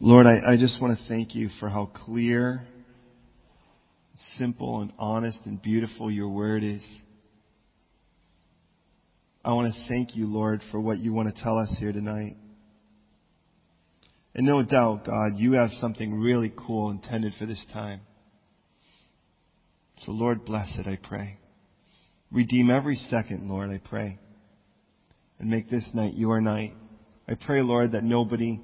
Lord, I, I just want to thank you for how clear, simple, and honest and beautiful your word is. I want to thank you, Lord, for what you want to tell us here tonight. And no doubt, God, you have something really cool intended for this time. So Lord, bless it, I pray. Redeem every second, Lord, I pray. And make this night your night. I pray, Lord, that nobody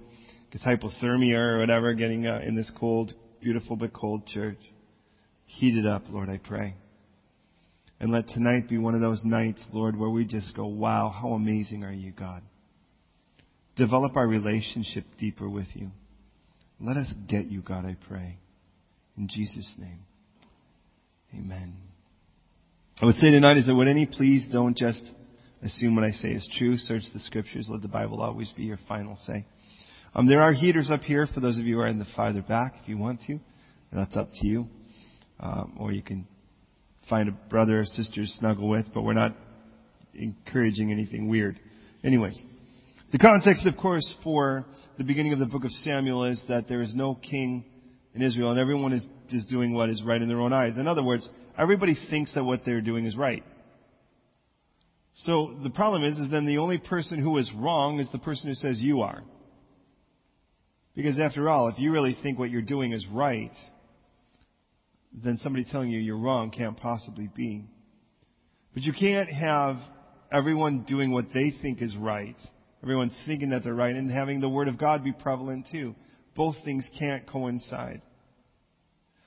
gets hypothermia or whatever getting uh, in this cold, beautiful but cold church. Heat it up, Lord, I pray. And let tonight be one of those nights, Lord, where we just go, wow, how amazing are you, God. Develop our relationship deeper with you. Let us get you, God, I pray. In Jesus' name. Amen. I would say tonight is that would any please don't just assume what I say is true. Search the scriptures. Let the Bible always be your final say. Um, there are heaters up here for those of you who are in the farther back if you want to. That's up to you. Um, or you can find a brother or sister to snuggle with, but we're not encouraging anything weird. Anyways, the context, of course, for the beginning of the book of Samuel is that there is no king in Israel and everyone is, is doing what is right in their own eyes. In other words, everybody thinks that what they're doing is right. So the problem is, is then the only person who is wrong is the person who says you are. Because after all, if you really think what you're doing is right, then somebody telling you you're wrong can't possibly be. But you can't have everyone doing what they think is right, everyone thinking that they're right, and having the Word of God be prevalent too. Both things can't coincide.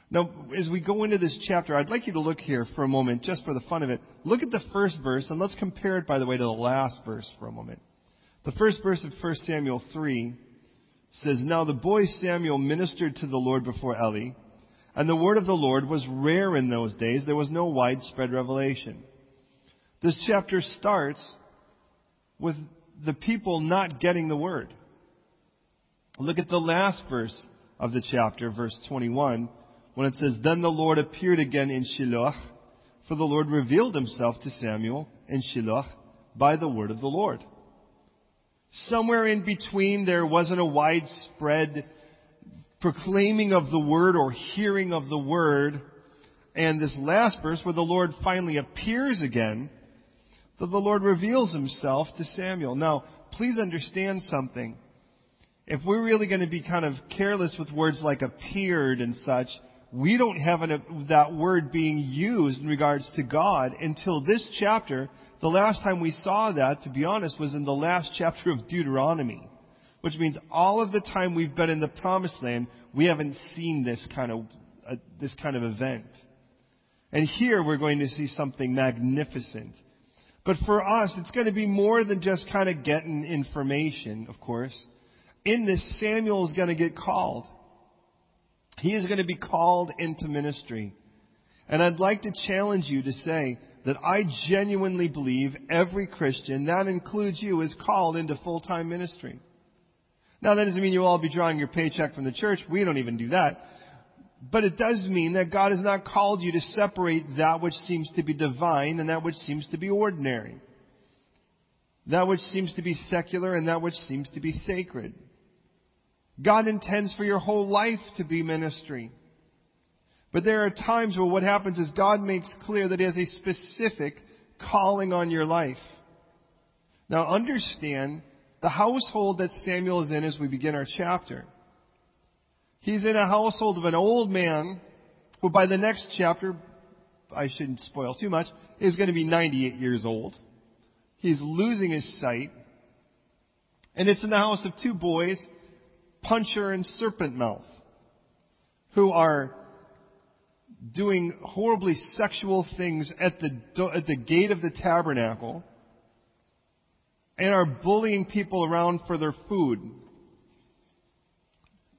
Now, as we go into this chapter, I'd like you to look here for a moment, just for the fun of it. Look at the first verse, and let's compare it, by the way, to the last verse for a moment. The first verse of 1 Samuel 3 says, Now the boy Samuel ministered to the Lord before Eli, and the word of the Lord was rare in those days. There was no widespread revelation. This chapter starts with the people not getting the word. Look at the last verse of the chapter, verse 21, when it says, Then the Lord appeared again in Shiloh, for the Lord revealed himself to Samuel in Shiloh by the word of the Lord. Somewhere in between, there wasn't a widespread proclaiming of the word or hearing of the word. And this last verse where the Lord finally appears again, that the Lord reveals himself to Samuel. Now, please understand something. If we're really going to be kind of careless with words like appeared and such, we don't have an, that word being used in regards to God until this chapter. The last time we saw that, to be honest, was in the last chapter of Deuteronomy which means all of the time we've been in the promised land, we haven't seen this kind of, uh, this kind of event. And here we're going to see something magnificent. But for us, it's going to be more than just kind of getting information, of course. In this, Samuel is going to get called. He is going to be called into ministry. And I'd like to challenge you to say that I genuinely believe every Christian, that includes you, is called into full-time ministry. Now that doesn't mean you'll all be drawing your paycheck from the church. We don't even do that. But it does mean that God has not called you to separate that which seems to be divine and that which seems to be ordinary. That which seems to be secular and that which seems to be sacred. God intends for your whole life to be ministry. But there are times where what happens is God makes clear that He has a specific calling on your life. Now understand the household that Samuel is in as we begin our chapter. He's in a household of an old man who by the next chapter, I shouldn't spoil too much, is going to be 98 years old. He's losing his sight. And it's in the house of two boys, Puncher and Serpent Mouth, who are doing horribly sexual things at the, at the gate of the tabernacle and are bullying people around for their food.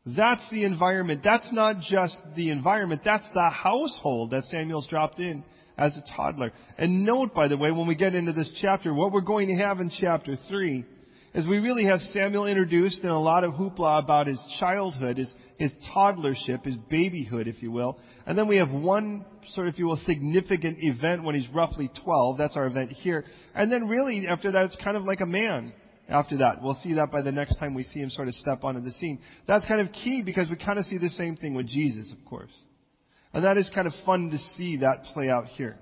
That's the environment. That's not just the environment. That's the household that Samuel's dropped in as a toddler. And note, by the way, when we get into this chapter, what we're going to have in chapter 3 is we really have Samuel introduced and a lot of hoopla about his childhood, his, his toddlership, his babyhood, if you will. And then we have one sort of, if you will, significant event when he's roughly 12. That's our event here. And then really after that, it's kind of like a man. after that. We'll see that by the next time we see him sort of step onto the scene. That's kind of key because we kind of see the same thing with Jesus, of course. And that is kind of fun to see that play out here.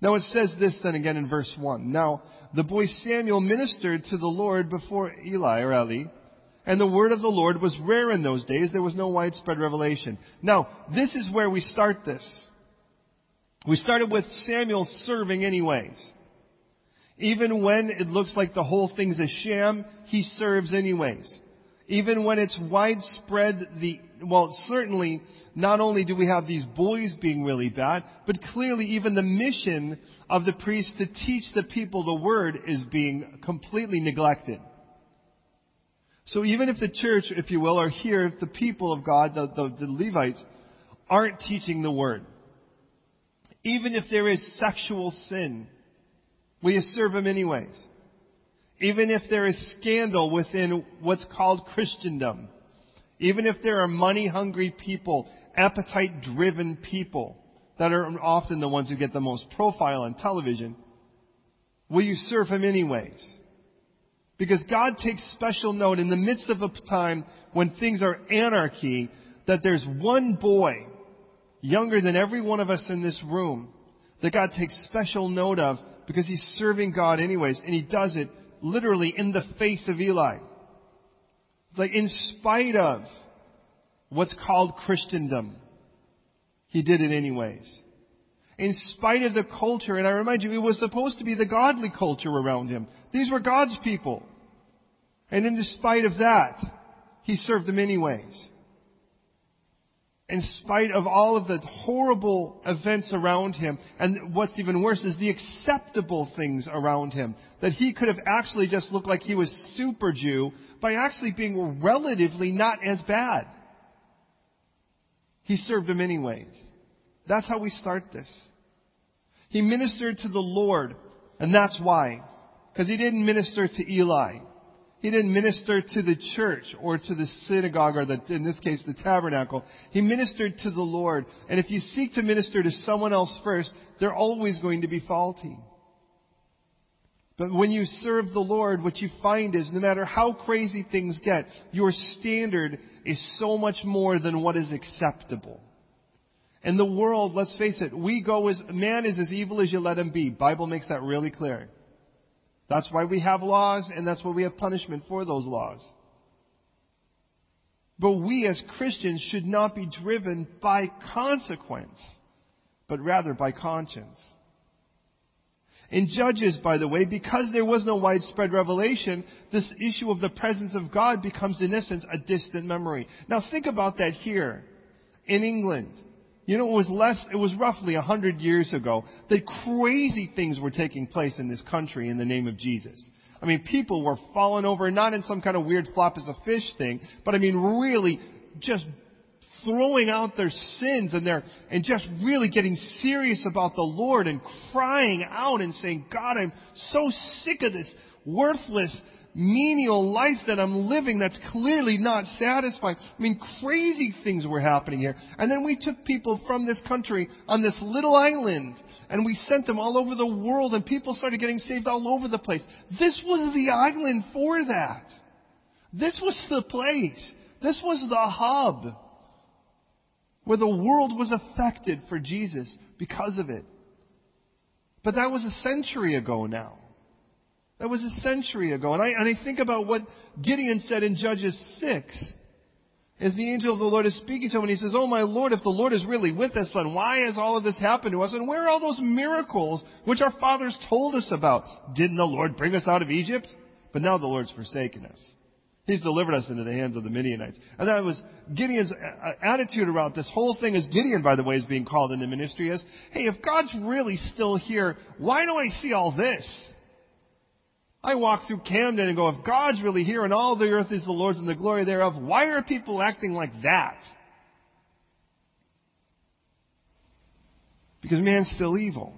Now it says this then again in verse 1. Now, the boy Samuel ministered to the Lord before Eli or Eli, and the word of the Lord was rare in those days. There was no widespread revelation. Now, this is where we start this. We started with Samuel serving anyways. Even when it looks like the whole thing's a sham, he serves anyways. Even when it's widespread, the, well, certainly, not only do we have these boys being really bad, but clearly even the mission of the priest to teach the people the word is being completely neglected. So even if the church, if you will, or here, if the people of God, the, the, the Levites, aren't teaching the word, even if there is sexual sin, we serve him anyways? Even if there is scandal within what's called Christendom, even if there are money hungry people, appetite driven people that are often the ones who get the most profile on television, will you serve him anyways? Because God takes special note in the midst of a time when things are anarchy that there's one boy younger than every one of us in this room that God takes special note of because he's serving God anyways and he does it literally in the face of Eli. It's like in spite of what's called Christendom, he did it anyways. In spite of the culture, and I remind you, it was supposed to be the godly culture around him. These were God's people. And in spite of that, he served them anyways. In spite of all of the horrible events around him, and what's even worse is the acceptable things around him, that he could have actually just looked like he was super Jew by actually being relatively not as bad. He served them anyways. That's how we start this. He ministered to the Lord, and that's why. Because he didn't minister to Eli. He didn't minister to the church or to the synagogue or the, in this case the tabernacle. He ministered to the Lord. And if you seek to minister to someone else first, they're always going to be faulty. But when you serve the Lord, what you find is no matter how crazy things get, your standard is so much more than what is acceptable. And the world, let's face it, we go as, man is as evil as you let him be. Bible makes that really clear. That's why we have laws and that's why we have punishment for those laws. But we as Christians should not be driven by consequence, but rather by conscience. In Judges, by the way, because there was no widespread revelation, this issue of the presence of God becomes in essence a distant memory. Now think about that here in England. You know, it was less, it was roughly a hundred years ago that crazy things were taking place in this country in the name of Jesus. I mean, people were falling over, not in some kind of weird flop as a fish thing, but I mean, really just throwing out their sins and their, and just really getting serious about the Lord and crying out and saying, God, I'm so sick of this worthless menial life that I'm living that's clearly not satisfying. I mean, crazy things were happening here. And then we took people from this country on this little island and we sent them all over the world and people started getting saved all over the place. This was the island for that. This was the place. This was the hub where the world was affected for Jesus because of it. But that was a century ago now. That was a century ago. And I, and I think about what Gideon said in Judges 6. As the angel of the Lord is speaking to him, and he says, Oh my Lord, if the Lord is really with us, then why has all of this happened to us? And where are all those miracles which our fathers told us about? Didn't the Lord bring us out of Egypt? But now the Lord's forsaken us. He's delivered us into the hands of the Midianites. And that was Gideon's uh, uh, attitude around this whole thing as Gideon, by the way, is being called into ministry is, hey, if God's really still here, why do I see all this? I walk through Camden and go, if God's really here and all the earth is the Lord's and the glory thereof, why are people acting like that? Because man's still evil.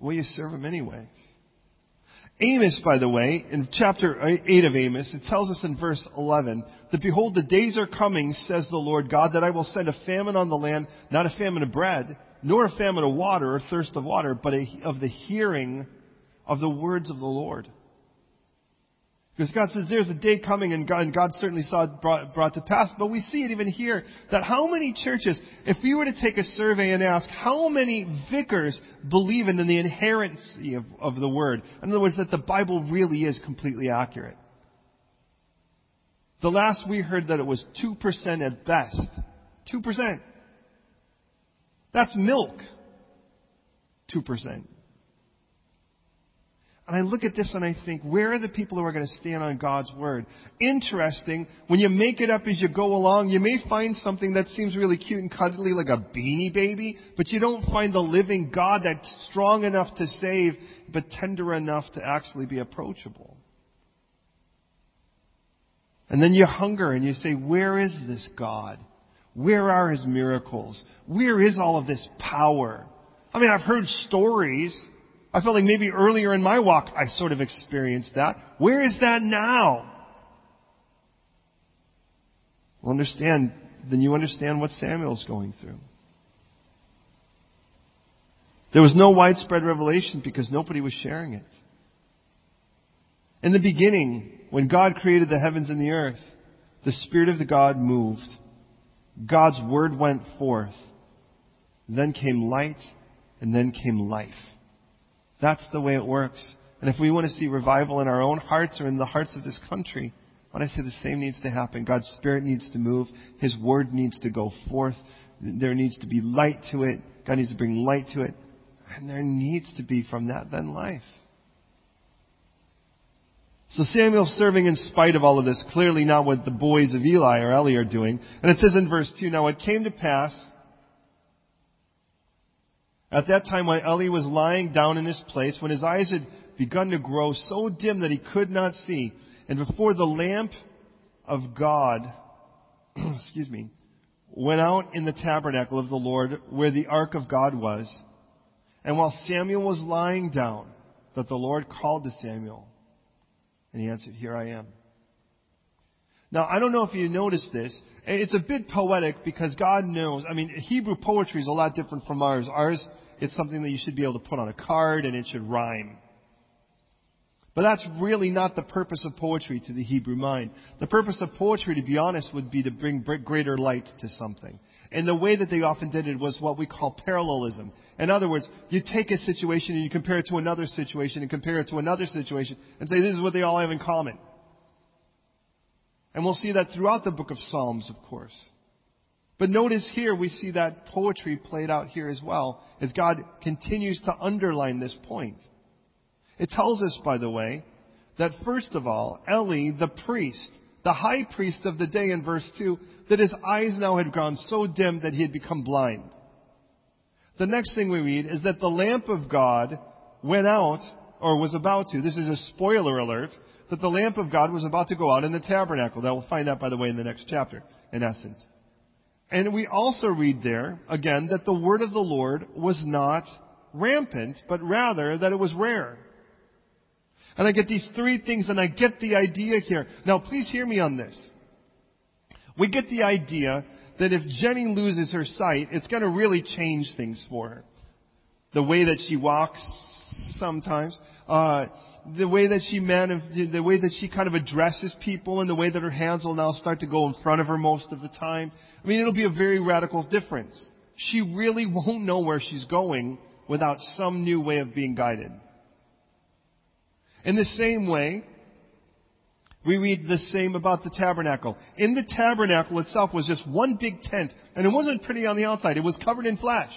Will you serve him anyway? Amos, by the way, in chapter 8 of Amos, it tells us in verse 11 that behold, the days are coming, says the Lord God, that I will send a famine on the land, not a famine of bread, nor a famine of water or thirst of water, but a, of the hearing of the words of the Lord. Because God says there's a day coming and God, and God certainly saw it brought, brought to pass. But we see it even here that how many churches, if we were to take a survey and ask how many vicars believe in the inerrancy of, of the Word, in other words, that the Bible really is completely accurate. The last we heard that it was 2% at best. 2%. That's milk. 2%. And I look at this and I think, where are the people who are going to stand on God's Word? Interesting, when you make it up as you go along, you may find something that seems really cute and cuddly like a beanie baby, but you don't find the living God that's strong enough to save, but tender enough to actually be approachable. And then you hunger and you say, where is this God? Where are His miracles? Where is all of this power? I mean, I've heard stories I felt like maybe earlier in my walk I sort of experienced that. Where is that now? Well, understand, then you understand what Samuel's going through. There was no widespread revelation because nobody was sharing it. In the beginning, when God created the heavens and the earth, the Spirit of the God moved. God's Word went forth. Then came light, and then came life. That's the way it works. And if we want to see revival in our own hearts or in the hearts of this country, what I say the same needs to happen. God's Spirit needs to move. His Word needs to go forth. There needs to be light to it. God needs to bring light to it. And there needs to be from that then life. So Samuel serving in spite of all of this, clearly not what the boys of Eli or Eli are doing. And it says in verse 2, Now it came to pass at that time, while Eli was lying down in his place, when his eyes had begun to grow so dim that he could not see, and before the lamp of God, excuse me, went out in the tabernacle of the Lord where the ark of God was, and while Samuel was lying down, that the Lord called to Samuel, and he answered, Here I am. Now, I don't know if you noticed this. It's a bit poetic because God knows. I mean, Hebrew poetry is a lot different from ours. Ours it's something that you should be able to put on a card and it should rhyme. But that's really not the purpose of poetry to the Hebrew mind. The purpose of poetry, to be honest, would be to bring greater light to something. And the way that they often did it was what we call parallelism. In other words, you take a situation and you compare it to another situation and compare it to another situation and say this is what they all have in common. And we'll see that throughout the book of Psalms, of course. But notice here we see that poetry played out here as well, as God continues to underline this point. It tells us, by the way, that first of all, Eli, the priest, the high priest of the day in verse 2, that his eyes now had gone so dim that he had become blind. The next thing we read is that the lamp of God went out, or was about to, this is a spoiler alert, that the lamp of God was about to go out in the tabernacle. That we'll find out, by the way, in the next chapter, in essence. And we also read there, again, that the word of the Lord was not rampant, but rather that it was rare. And I get these three things and I get the idea here. Now please hear me on this. We get the idea that if Jenny loses her sight, it's going to really change things for her. The way that she walks sometimes, uh, the way that she man, the way that she kind of addresses people and the way that her hands will now start to go in front of her most of the time. I mean, it'll be a very radical difference. She really won't know where she's going without some new way of being guided. In the same way, we read the same about the tabernacle. In the tabernacle itself was just one big tent, and it wasn't pretty on the outside. It was covered in flesh.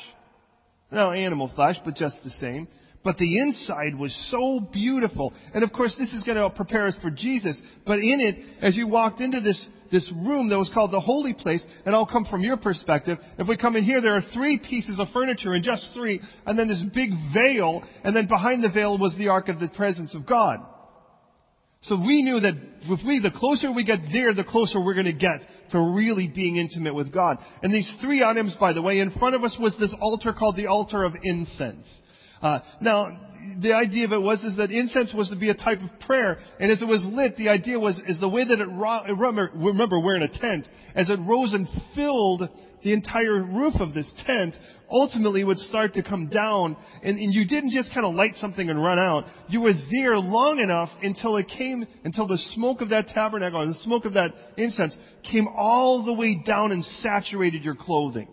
No animal flesh, but just the same. But the inside was so beautiful. And of course, this is going to prepare us for Jesus. But in it, as you walked into this, this room that was called the holy place, and I'll come from your perspective, if we come in here, there are three pieces of furniture, and just three, and then this big veil, and then behind the veil was the ark of the presence of God. So we knew that if we, the closer we get there, the closer we're going to get to really being intimate with God. And these three items, by the way, in front of us was this altar called the altar of incense. Uh, now, the idea of it was is that incense was to be a type of prayer, and as it was lit, the idea was is the way that it remember, remember we're in a tent, as it rose and filled the entire roof of this tent, ultimately would start to come down, and, and you didn't just kind of light something and run out. You were there long enough until it came, until the smoke of that tabernacle and the smoke of that incense came all the way down and saturated your clothing.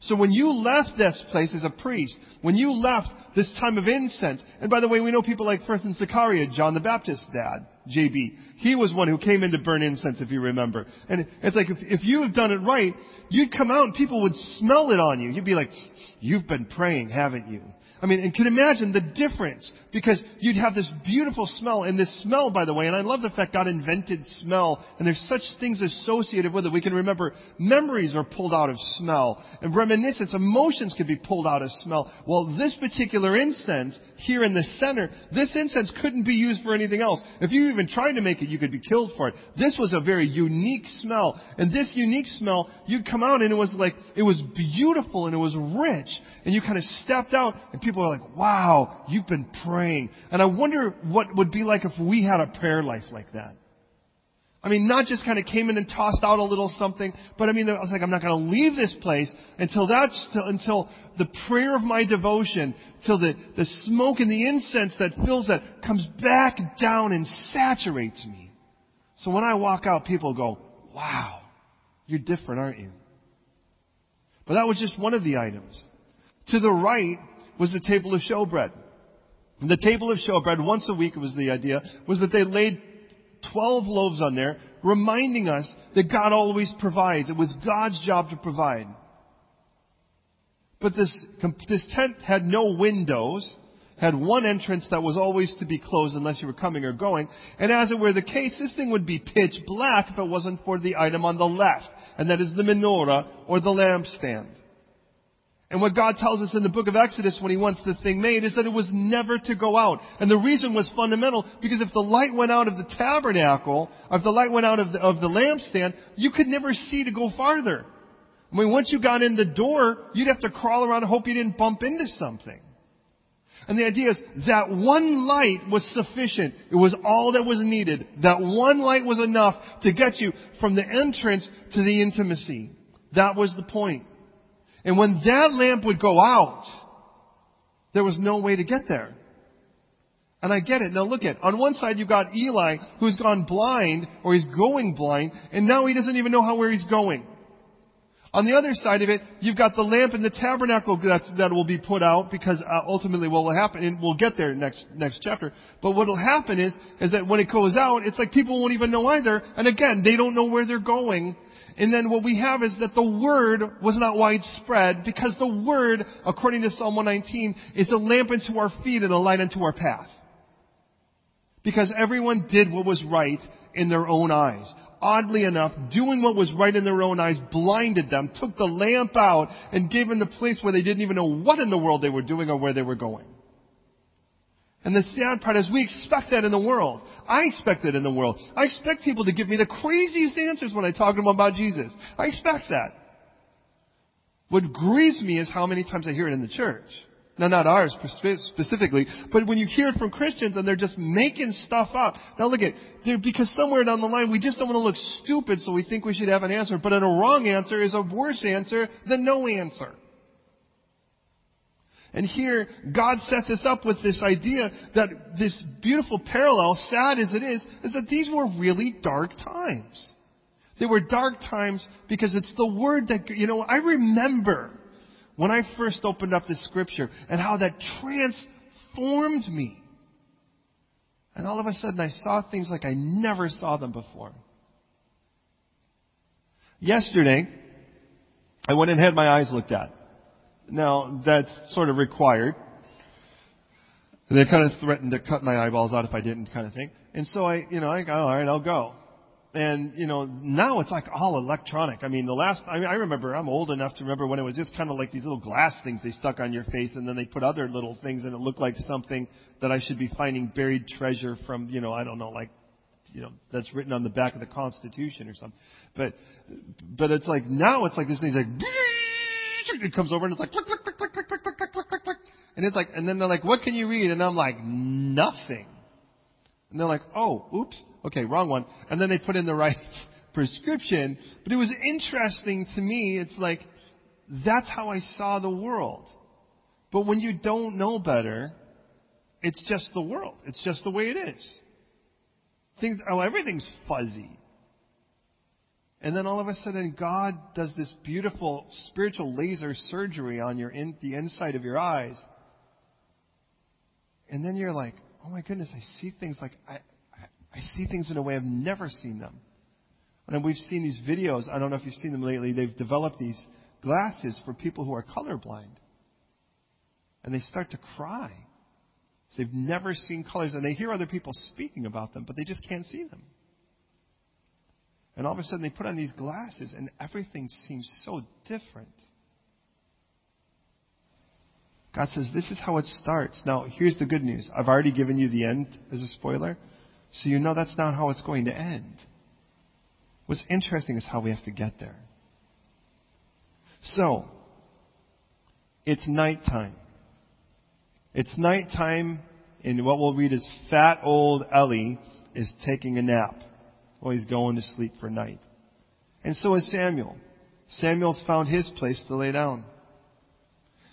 So when you left this place as a priest, when you left this time of incense, and by the way, we know people like, for instance, Zechariah, John the Baptist's dad, JB. He was one who came in to burn incense, if you remember. And it's like, if, if you have done it right, you'd come out and people would smell it on you. You'd be like, you've been praying, haven't you? I mean, and can imagine the difference because you'd have this beautiful smell, and this smell, by the way, and I love the fact God invented smell, and there's such things associated with it. We can remember memories are pulled out of smell, and reminiscence, emotions can be pulled out of smell. Well, this particular incense here in the center, this incense couldn't be used for anything else. If you even tried to make it, you could be killed for it. This was a very unique smell, and this unique smell, you'd come out and it was like, it was beautiful and it was rich, and you kind of stepped out, and people are like, wow, you've been praying. And I wonder what would be like if we had a prayer life like that. I mean, not just kind of came in and tossed out a little something, but I mean, I was like, I'm not going to leave this place until that's, until the prayer of my devotion, till the, the smoke and the incense that fills that comes back down and saturates me. So when I walk out, people go, wow, you're different, aren't you? But that was just one of the items. To the right was the table of showbread. And The table of showbread, once a week was the idea, was that they laid 12 loaves on there, reminding us that God always provides. It was God's job to provide. But this, this tent had no windows, had one entrance that was always to be closed unless you were coming or going. And as it were the case, this thing would be pitch black if it wasn't for the item on the left, and that is the menorah or the lampstand. And what God tells us in the book of Exodus when He wants the thing made is that it was never to go out. And the reason was fundamental because if the light went out of the tabernacle, if the light went out of the, of the lampstand, you could never see to go farther. I mean, once you got in the door, you'd have to crawl around and hope you didn't bump into something. And the idea is that one light was sufficient. It was all that was needed. That one light was enough to get you from the entrance to the intimacy. That was the point. And when that lamp would go out, there was no way to get there. And I get it. Now look at, on one side you've got Eli who's gone blind, or he's going blind, and now he doesn't even know how, where he's going. On the other side of it, you've got the lamp in the tabernacle that's, that will be put out because uh, ultimately what will happen, and we'll get there next, next chapter, but what will happen is, is that when it goes out, it's like people won't even know either, and again, they don't know where they're going, and then what we have is that the word was not widespread because the word, according to Psalm 119, is a lamp unto our feet and a light unto our path. Because everyone did what was right in their own eyes. Oddly enough, doing what was right in their own eyes blinded them, took the lamp out, and gave them the place where they didn't even know what in the world they were doing or where they were going. And the sad part is we expect that in the world. I expect it in the world. I expect people to give me the craziest answers when I talk to them about Jesus. I expect that. What grieves me is how many times I hear it in the church. Now, not ours specifically, but when you hear it from Christians and they're just making stuff up. Now look at, because somewhere down the line we just don't want to look stupid so we think we should have an answer, but a wrong answer is a worse answer than no answer. And here, God sets us up with this idea that this beautiful parallel, sad as it is, is that these were really dark times. They were dark times because it's the word that, you know, I remember when I first opened up the scripture and how that transformed me. And all of a sudden I saw things like I never saw them before. Yesterday, I went and had my eyes looked at. Now, that's sort of required. They kind of threatened to cut my eyeballs out if I didn't kind of thing. And so I, you know, I go, all right, I'll go. And, you know, now it's like all electronic. I mean, the last, I, mean, I remember, I'm old enough to remember when it was just kind of like these little glass things they stuck on your face and then they put other little things and it looked like something that I should be finding buried treasure from, you know, I don't know, like, you know, that's written on the back of the Constitution or something. But, but it's like, now it's like this thing's like, it comes over and it's like click, click, click, click, click, click, click, click, click, click, click. And it's like, and then they're like, what can you read? And I'm like, nothing. And they're like, oh, oops, okay, wrong one. And then they put in the right prescription. But it was interesting to me. It's like, that's how I saw the world. But when you don't know better, it's just the world. It's just the way it is. Things, oh, everything's fuzzy. And then all of a sudden, God does this beautiful spiritual laser surgery on your in, the inside of your eyes. And then you're like, oh my goodness, I see things like, I, I, see things in a way I've never seen them. And we've seen these videos, I don't know if you've seen them lately, they've developed these glasses for people who are colorblind. And they start to cry. So they've never seen colors, and they hear other people speaking about them, but they just can't see them. And all of a sudden they put on these glasses, and everything seems so different. God says, This is how it starts. Now, here's the good news. I've already given you the end as a spoiler, so you know that's not how it's going to end. What's interesting is how we have to get there. So, it's nighttime. It's nighttime, and what we'll read is fat old Ellie is taking a nap while he's going to sleep for night. And so is Samuel. Samuel's found his place to lay down.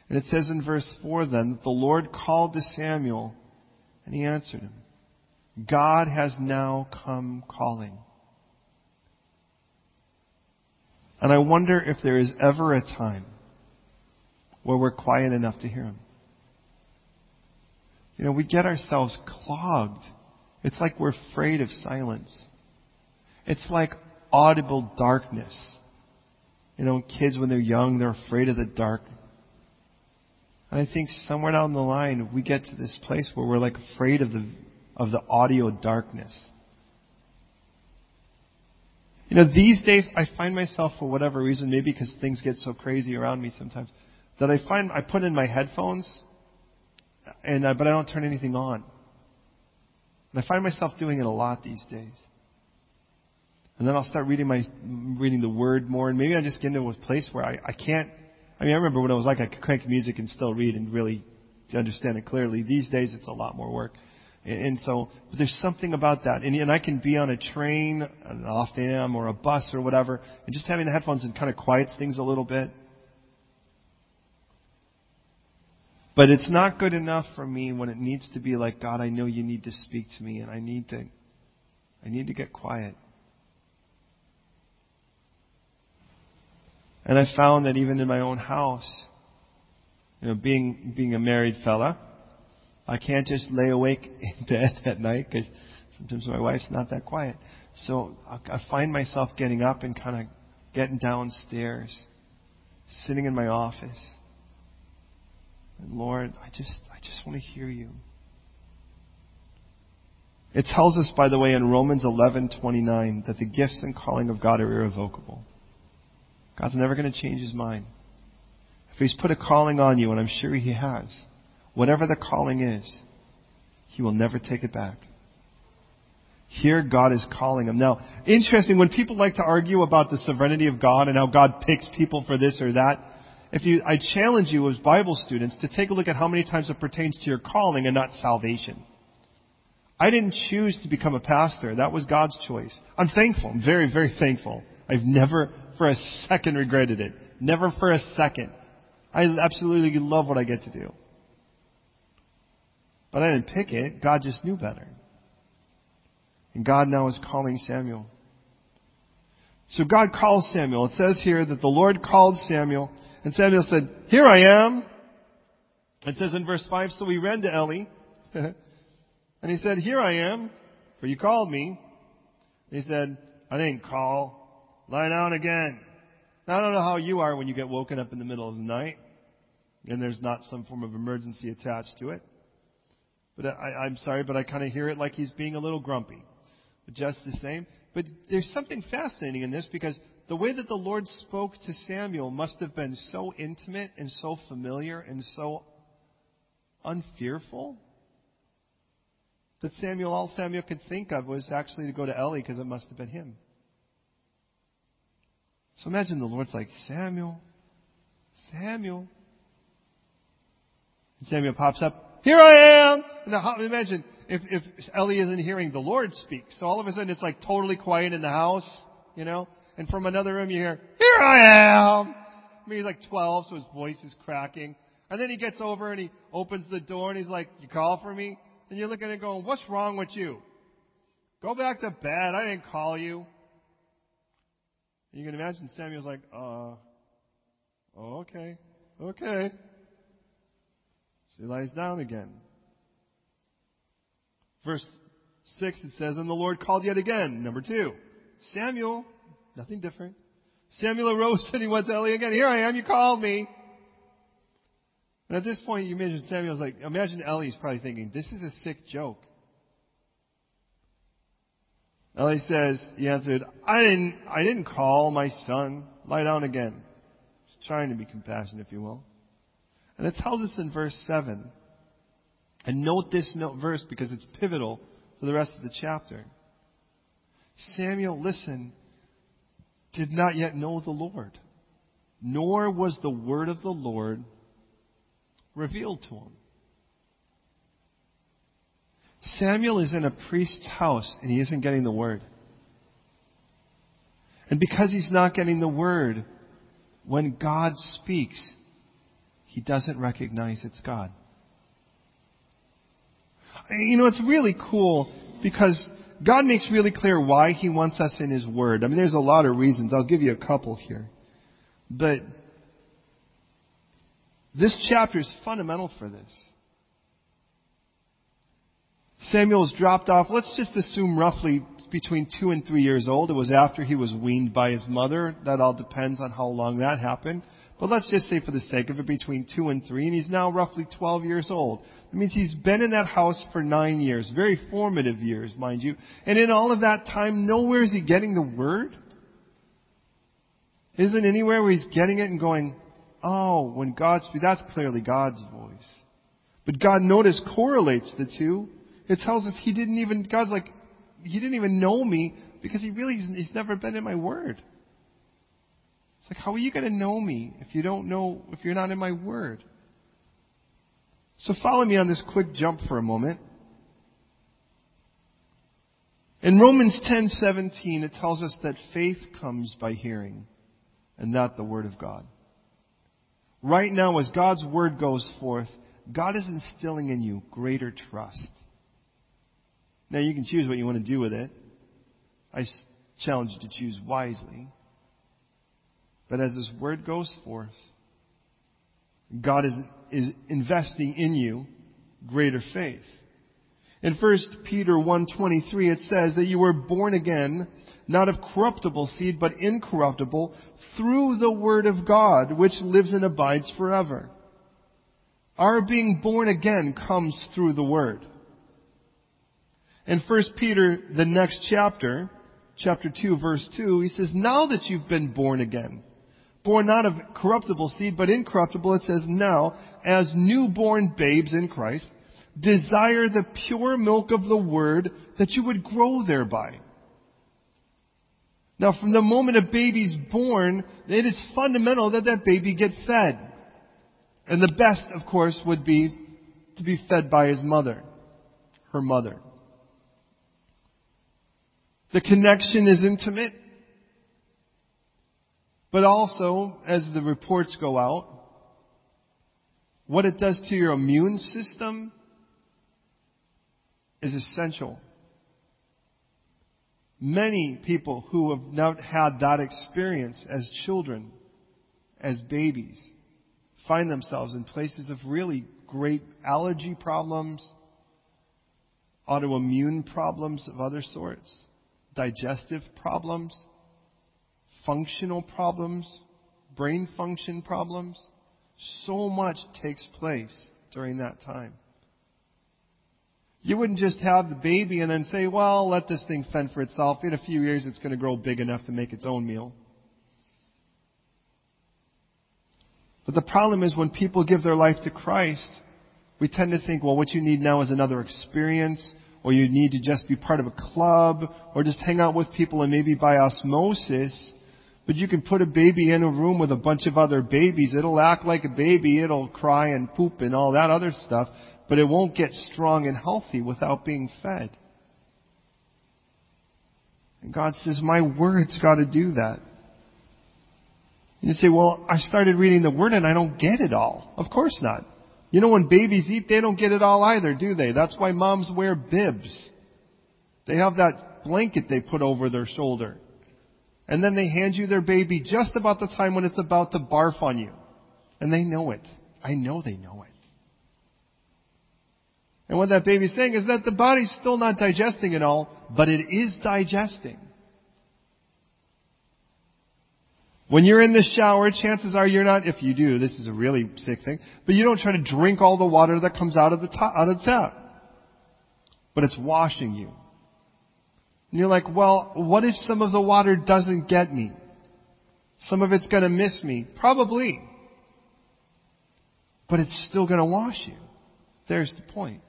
And it says in verse 4 then that the Lord called to Samuel and he answered him. God has now come calling. And I wonder if there is ever a time where we're quiet enough to hear him. You know, we get ourselves clogged. It's like we're afraid of silence. It's like audible darkness. You know, kids when they're young, they're afraid of the dark. And I think somewhere down the line, we get to this place where we're like afraid of the, of the audio darkness. You know, these days I find myself for whatever reason, maybe because things get so crazy around me sometimes, that I find I put in my headphones, and uh, but I don't turn anything on. And I find myself doing it a lot these days. And then I'll start reading my reading the Word more, and maybe I just get into a place where I, I can't. I mean, I remember when I was like I could crank music and still read and really understand it clearly. These days, it's a lot more work. And, and so, but there's something about that, and, and I can be on a train, an off dam, or a bus or whatever, and just having the headphones and kind of quiets things a little bit. But it's not good enough for me when it needs to be like, God, I know you need to speak to me and I need to, I need to get quiet. And I found that even in my own house, you know, being, being a married fella, I can't just lay awake in bed at night because sometimes my wife's not that quiet. So I find myself getting up and kind of getting downstairs, sitting in my office. And Lord, I just, I just want to hear you. It tells us, by the way, in Romans 11:29 that the gifts and calling of God are irrevocable. God's never going to change his mind. If he's put a calling on you, and I'm sure he has, whatever the calling is, he will never take it back. Here God is calling him. Now, interesting, when people like to argue about the sovereignty of God and how God picks people for this or that, if you, I challenge you as Bible students to take a look at how many times it pertains to your calling and not salvation. I didn't choose to become a pastor. That was God's choice. I'm thankful. I'm very, very thankful. I've never for a second regretted it. Never for a second. I absolutely love what I get to do. But I didn't pick it. God just knew better. And God now is calling Samuel. So God calls Samuel. It says here that the Lord called Samuel, and Samuel said, Here I am. It says in verse 5, so he ran to Eli, and he said, Here I am, for you called me. And he said, I didn't call. Lie down again. Now, I don't know how you are when you get woken up in the middle of the night and there's not some form of emergency attached to it. But I, I'm sorry, but I kind of hear it like he's being a little grumpy. But just the same. But there's something fascinating in this because the way that the Lord spoke to Samuel must have been so intimate and so familiar and so unfearful that Samuel, all Samuel could think of was actually to go to Eli because it must have been him. So imagine the Lord's like, Samuel, Samuel. Samuel pops up, here I am! Now imagine if, if Eli isn't hearing the Lord speak. So all of a sudden it's like totally quiet in the house, you know? And from another room you hear, here I am! I mean, he's like 12, so his voice is cracking. And then he gets over and he opens the door and he's like, you call for me? And you're looking at him going, what's wrong with you? Go back to bed. I didn't call you. You can imagine Samuel's like, uh, oh, okay, okay. So he lies down again. Verse 6 it says, And the Lord called yet again. Number 2. Samuel, nothing different. Samuel arose and he went to Eli again. Here I am, you called me. And at this point you imagine Samuel's like, imagine Eli's probably thinking, this is a sick joke. Eli says, he answered, I didn't, I didn't call my son. Lie down again. He's trying to be compassionate, if you will. And it tells us in verse 7. And note this note verse because it's pivotal for the rest of the chapter. Samuel, listen, did not yet know the Lord, nor was the word of the Lord revealed to him. Samuel is in a priest's house and he isn't getting the word. And because he's not getting the word, when God speaks, he doesn't recognize it's God. You know, it's really cool because God makes really clear why He wants us in His Word. I mean, there's a lot of reasons. I'll give you a couple here. But this chapter is fundamental for this. Samuel's dropped off, let's just assume roughly between two and three years old. It was after he was weaned by his mother. That all depends on how long that happened. But let's just say for the sake of it, between two and three, and he's now roughly 12 years old. That means he's been in that house for nine years. Very formative years, mind you. And in all of that time, nowhere is he getting the word. Isn't anywhere where he's getting it and going, oh, when God speaks, that's clearly God's voice. But God, notice, correlates the two. It tells us he didn't even, God's like, he didn't even know me because he really, he's never been in my word. It's like, how are you going to know me if you don't know, if you're not in my word? So follow me on this quick jump for a moment. In Romans 10:17 it tells us that faith comes by hearing and not the word of God. Right now as God's word goes forth, God is instilling in you greater trust. Now you can choose what you want to do with it. I challenge you to choose wisely. But as this Word goes forth, God is, is investing in you greater faith. In 1 Peter 1.23 it says that you were born again, not of corruptible seed, but incorruptible, through the Word of God, which lives and abides forever. Our being born again comes through the Word. In 1 Peter, the next chapter, chapter 2, verse 2, he says, Now that you've been born again, born not of corruptible seed, but incorruptible, it says, now, as newborn babes in Christ, desire the pure milk of the word that you would grow thereby. Now, from the moment a baby's born, it is fundamental that that baby get fed. And the best, of course, would be to be fed by his mother, her mother. The connection is intimate. But also, as the reports go out, what it does to your immune system is essential. Many people who have not had that experience as children, as babies, find themselves in places of really great allergy problems, autoimmune problems of other sorts, digestive problems, functional problems, brain function problems. So much takes place during that time. You wouldn't just have the baby and then say, well, let this thing fend for itself. In a few years, it's going to grow big enough to make its own meal. But the problem is when people give their life to Christ, we tend to think, well, what you need now is another experience, or you need to just be part of a club, or just hang out with people and maybe by osmosis But you can put a baby in a room with a bunch of other babies. It'll act like a baby. It'll cry and poop and all that other stuff. But it won't get strong and healthy without being fed. And God says, my word's gotta do that. And you say, well, I started reading the word and I don't get it all. Of course not. You know, when babies eat, they don't get it all either, do they? That's why moms wear bibs. They have that blanket they put over their shoulder. And then they hand you their baby just about the time when it's about to barf on you. And they know it. I know they know it. And what that baby's saying is that the body's still not digesting it all, but it is digesting. When you're in the shower, chances are you're not, if you do, this is a really sick thing, but you don't try to drink all the water that comes out of the, top, out of the tap. But it's washing you. And you're like, well, what if some of the water doesn't get me? Some of it's gonna miss me. Probably. But it's still gonna wash you. There's the point.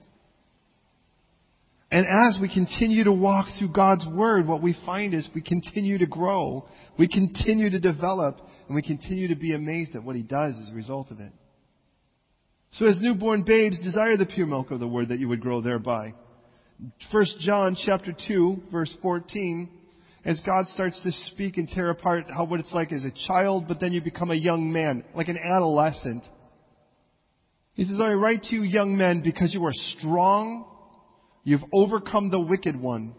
And as we continue to walk through God's Word, what we find is we continue to grow, we continue to develop, and we continue to be amazed at what He does as a result of it. So as newborn babes, desire the pure milk of the Word that you would grow thereby. 1 John chapter 2 verse 14, as God starts to speak and tear apart how what it's like as a child, but then you become a young man, like an adolescent. He says, I write to you young men because you are strong, you've overcome the wicked one,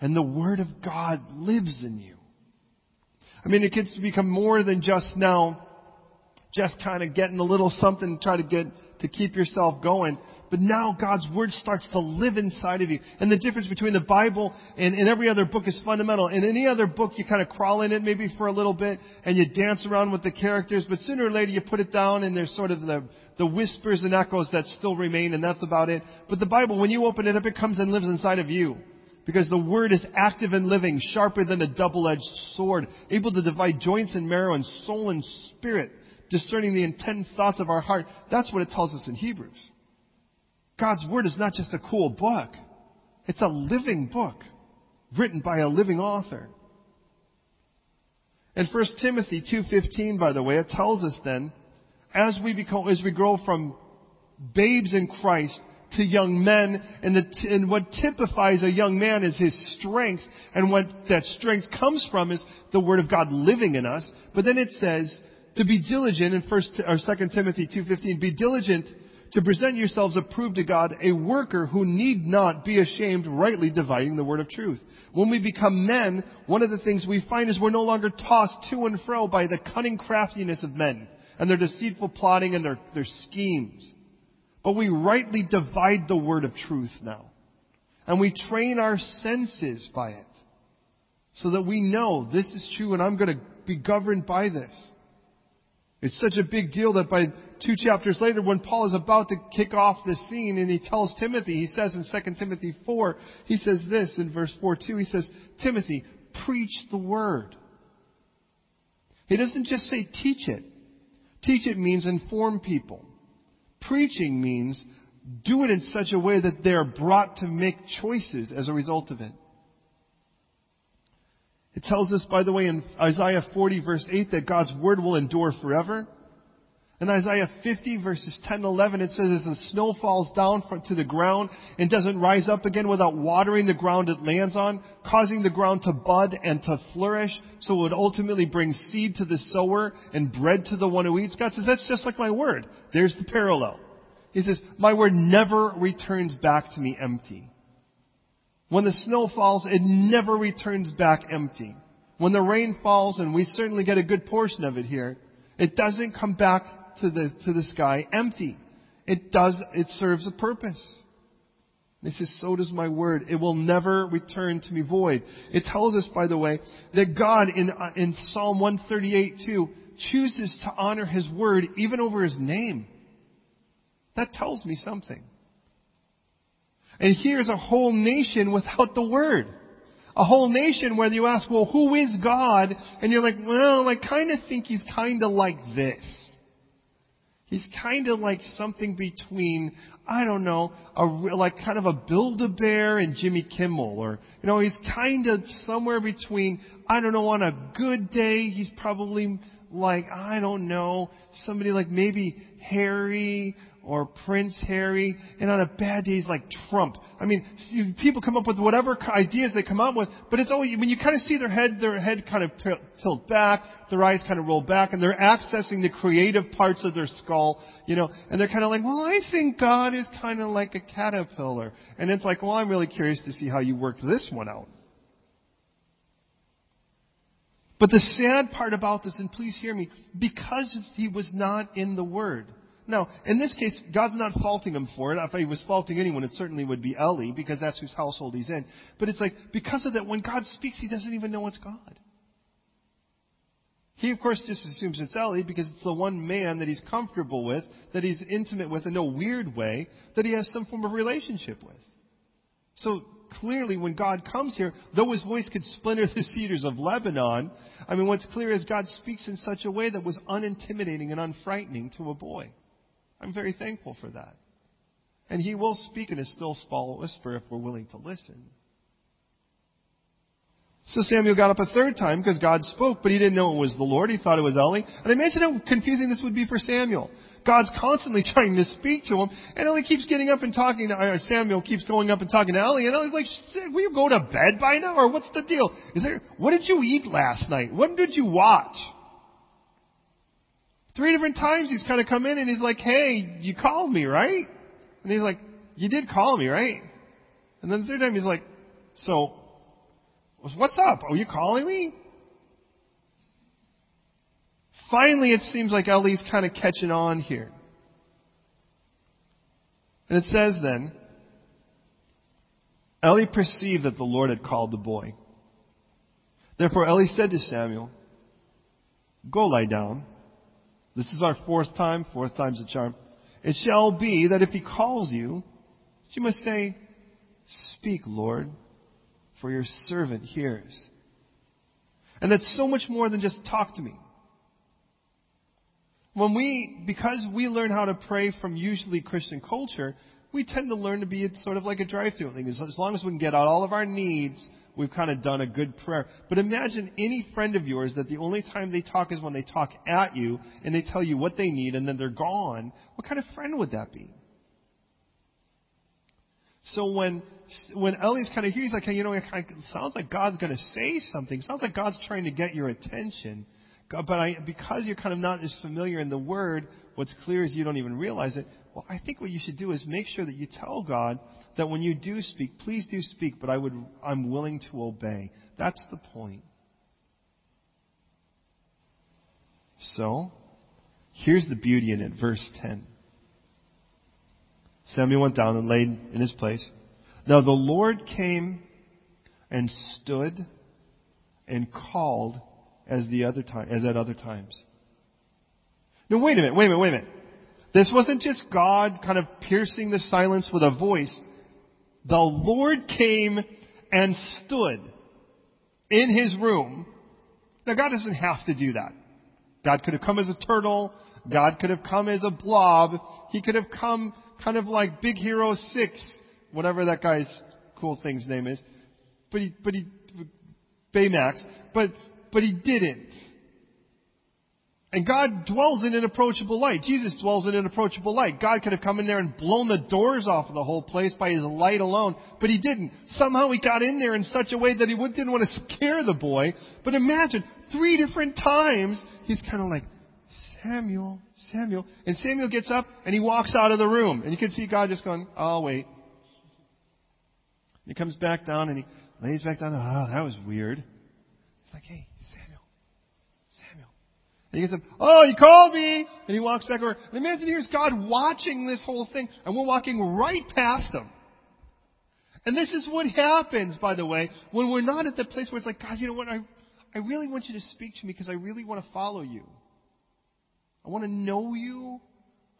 and the word of God lives in you. I mean, it gets to become more than just now, just kind of getting a little something to try to get, to keep yourself going. But now God's Word starts to live inside of you. And the difference between the Bible and, and every other book is fundamental. In any other book, you kind of crawl in it maybe for a little bit and you dance around with the characters, but sooner or later you put it down and there's sort of the, the whispers and echoes that still remain and that's about it. But the Bible, when you open it up, it comes and lives inside of you. Because the Word is active and living, sharper than a double-edged sword, able to divide joints and marrow and soul and spirit, discerning the intent thoughts of our heart. That's what it tells us in Hebrews. God's Word is not just a cool book. It's a living book written by a living author. And 1 Timothy 2.15, by the way, it tells us then, as we become, as we grow from babes in Christ to young men, and, the, and what typifies a young man is his strength, and what that strength comes from is the Word of God living in us. But then it says, to be diligent in first or 2 Timothy 2.15, be diligent to present yourselves approved to God, a worker who need not be ashamed, rightly dividing the word of truth. When we become men, one of the things we find is we're no longer tossed to and fro by the cunning craftiness of men and their deceitful plotting and their, their schemes. But we rightly divide the word of truth now. And we train our senses by it. So that we know this is true and I'm going to be governed by this. It's such a big deal that by two chapters later, when Paul is about to kick off the scene and he tells Timothy, he says in 2 Timothy 4, he says this in verse 4 2, he says, Timothy, preach the word. He doesn't just say teach it. Teach it means inform people. Preaching means do it in such a way that they're brought to make choices as a result of it. It tells us, by the way, in Isaiah 40 verse 8 that God's word will endure forever. In Isaiah 50 verses 10 and 11 it says as the snow falls down to the ground and doesn't rise up again without watering the ground it lands on, causing the ground to bud and to flourish, so it would ultimately bring seed to the sower and bread to the one who eats. God says that's just like my word. There's the parallel. He says, my word never returns back to me empty. When the snow falls, it never returns back empty. When the rain falls, and we certainly get a good portion of it here, it doesn't come back to the, to the sky empty. It does, it serves a purpose. He says, so does my word. It will never return to me void. It tells us, by the way, that God in, in Psalm 138 2 chooses to honor His word even over His name. That tells me something. And here's a whole nation without the word. A whole nation where you ask, well, who is God? And you're like, well, I kind of think He's kind of like this. He's kind of like something between, I don't know, a, like kind of a Build-A-Bear and Jimmy Kimmel. Or, you know, he's kind of somewhere between, I don't know, on a good day, he's probably like, I don't know, somebody like maybe Harry or Prince Harry, and on a bad day he's like Trump. I mean, people come up with whatever ideas they come up with, but it's always when you kind of see their head, their head kind of tilt back, their eyes kind of roll back, and they're accessing the creative parts of their skull, you know, and they're kind of like, well, I think God is kind of like a caterpillar, and it's like, well, I'm really curious to see how you work this one out. But the sad part about this, and please hear me, because he was not in the Word. Now, in this case, God's not faulting him for it. If he was faulting anyone, it certainly would be Eli, because that's whose household he's in. But it's like, because of that, when God speaks, he doesn't even know it's God. He, of course, just assumes it's Eli because it's the one man that he's comfortable with, that he's intimate with in no weird way, that he has some form of relationship with. So clearly, when God comes here, though his voice could splinter the cedars of Lebanon, I mean, what's clear is God speaks in such a way that was unintimidating and unfrightening to a boy. I'm very thankful for that. And he will speak in a still small whisper if we're willing to listen. So Samuel got up a third time because God spoke, but he didn't know it was the Lord. He thought it was Eli. And imagine how confusing this would be for Samuel. God's constantly trying to speak to him, and Eli keeps getting up and talking to, Samuel keeps going up and talking to Eli, and Eli's like, will you go to bed by now, or what's the deal? Is there, what did you eat last night? What did you watch? Three different times he's kind of come in and he's like, hey, you called me, right? And he's like, you did call me, right? And then the third time he's like, so, what's up? Are you calling me? Finally, it seems like Eli's kind of catching on here. And it says then, Eli perceived that the Lord had called the boy. Therefore Eli said to Samuel, Go lie down. This is our fourth time. Fourth time's a charm. It shall be that if he calls you, you must say, Speak, Lord, for your servant hears. And that's so much more than just talk to me. When we, because we learn how to pray from usually Christian culture, we tend to learn to be sort of like a drive-through thing. As, as long as we can get out all of our needs we've kind of done a good prayer. But imagine any friend of yours that the only time they talk is when they talk at you and they tell you what they need and then they're gone. What kind of friend would that be? So when when Eli's kind of here, he's like, hey, you know, it sounds like God's going to say something. It sounds like God's trying to get your attention. But I, because you're kind of not as familiar in the Word, what's clear is you don't even realize it. Well, I think what you should do is make sure that you tell God that when you do speak, please do speak, but I would, I'm willing to obey. That's the point. So, here's the beauty in it, verse 10. Samuel went down and laid in his place. Now the Lord came and stood and called as the other time, as at other times. Now wait a minute, wait a minute, wait a minute. This wasn't just God kind of piercing the silence with a voice. The Lord came and stood in his room. Now God doesn't have to do that. God could have come as a turtle. God could have come as a blob. He could have come kind of like Big Hero 6, whatever that guy's cool thing's name is. But he, but he, Baymax. But, but he didn't. And God dwells in an approachable light. Jesus dwells in an approachable light. God could have come in there and blown the doors off of the whole place by his light alone, but he didn't. Somehow he got in there in such a way that he didn't want to scare the boy. But imagine, three different times, he's kind of like, Samuel, Samuel. And Samuel gets up and he walks out of the room. And you can see God just going, I'll wait. He comes back down and he lays back down. Oh, that was weird. It's like, hey, and he gets up, oh, he called me! And he walks back over. And imagine here's God watching this whole thing, and we're walking right past him. And this is what happens, by the way, when we're not at the place where it's like, God, you know what, I, I really want you to speak to me because I really want to follow you. I want to know you.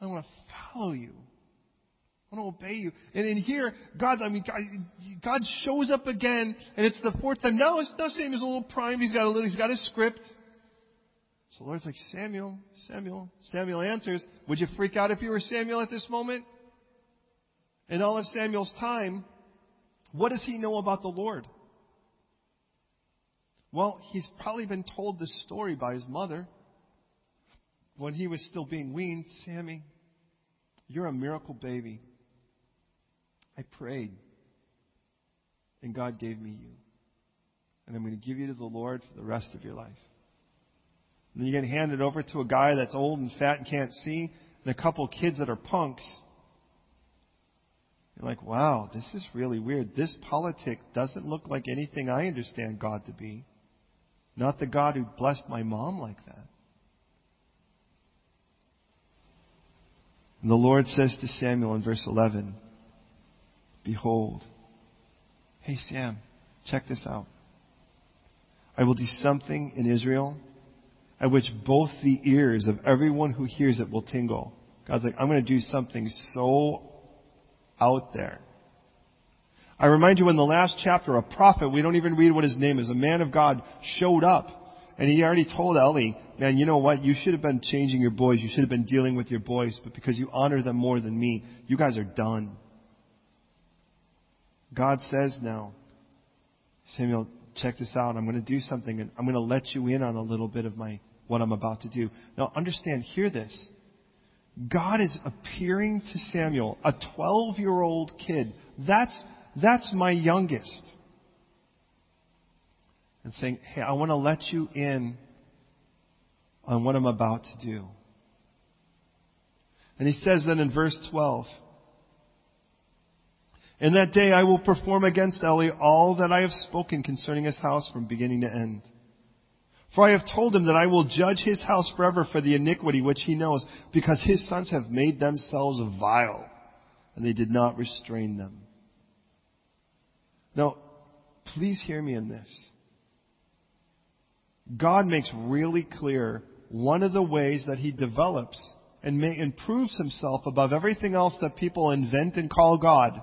I want to follow you. I want to obey you. And in here, God, I mean, God, God shows up again, and it's the fourth time. Now, it's not saying he's a little primed. He's got a little, he's got a script. So the Lord's like, Samuel, Samuel. Samuel answers, Would you freak out if you were Samuel at this moment? In all of Samuel's time, what does he know about the Lord? Well, he's probably been told this story by his mother when he was still being weaned. Sammy, you're a miracle baby. I prayed, and God gave me you. And I'm going to give you to the Lord for the rest of your life. And you get handed over to a guy that's old and fat and can't see, and a couple kids that are punks. You're like, wow, this is really weird. This politic doesn't look like anything I understand God to be. Not the God who blessed my mom like that. And the Lord says to Samuel in verse 11, Behold, hey Sam, check this out. I will do something in Israel at which both the ears of everyone who hears it will tingle. God's like, I'm going to do something so out there. I remind you in the last chapter, a prophet, we don't even read what his name is, a man of God showed up and he already told Eli, man, you know what? You should have been changing your boys. You should have been dealing with your boys, but because you honor them more than me, you guys are done. God says now, Samuel, check this out. I'm going to do something and I'm going to let you in on a little bit of my, what I'm about to do. Now understand, hear this. God is appearing to Samuel, a 12 year old kid. That's, that's my youngest. And saying, hey, I want to let you in on what I'm about to do. And he says then in verse 12, In that day I will perform against Eli all that I have spoken concerning his house from beginning to end. For I have told him that I will judge his house forever for the iniquity which he knows, because his sons have made themselves vile, and they did not restrain them. Now, please hear me in this. God makes really clear one of the ways that he develops and may, improves himself above everything else that people invent and call God,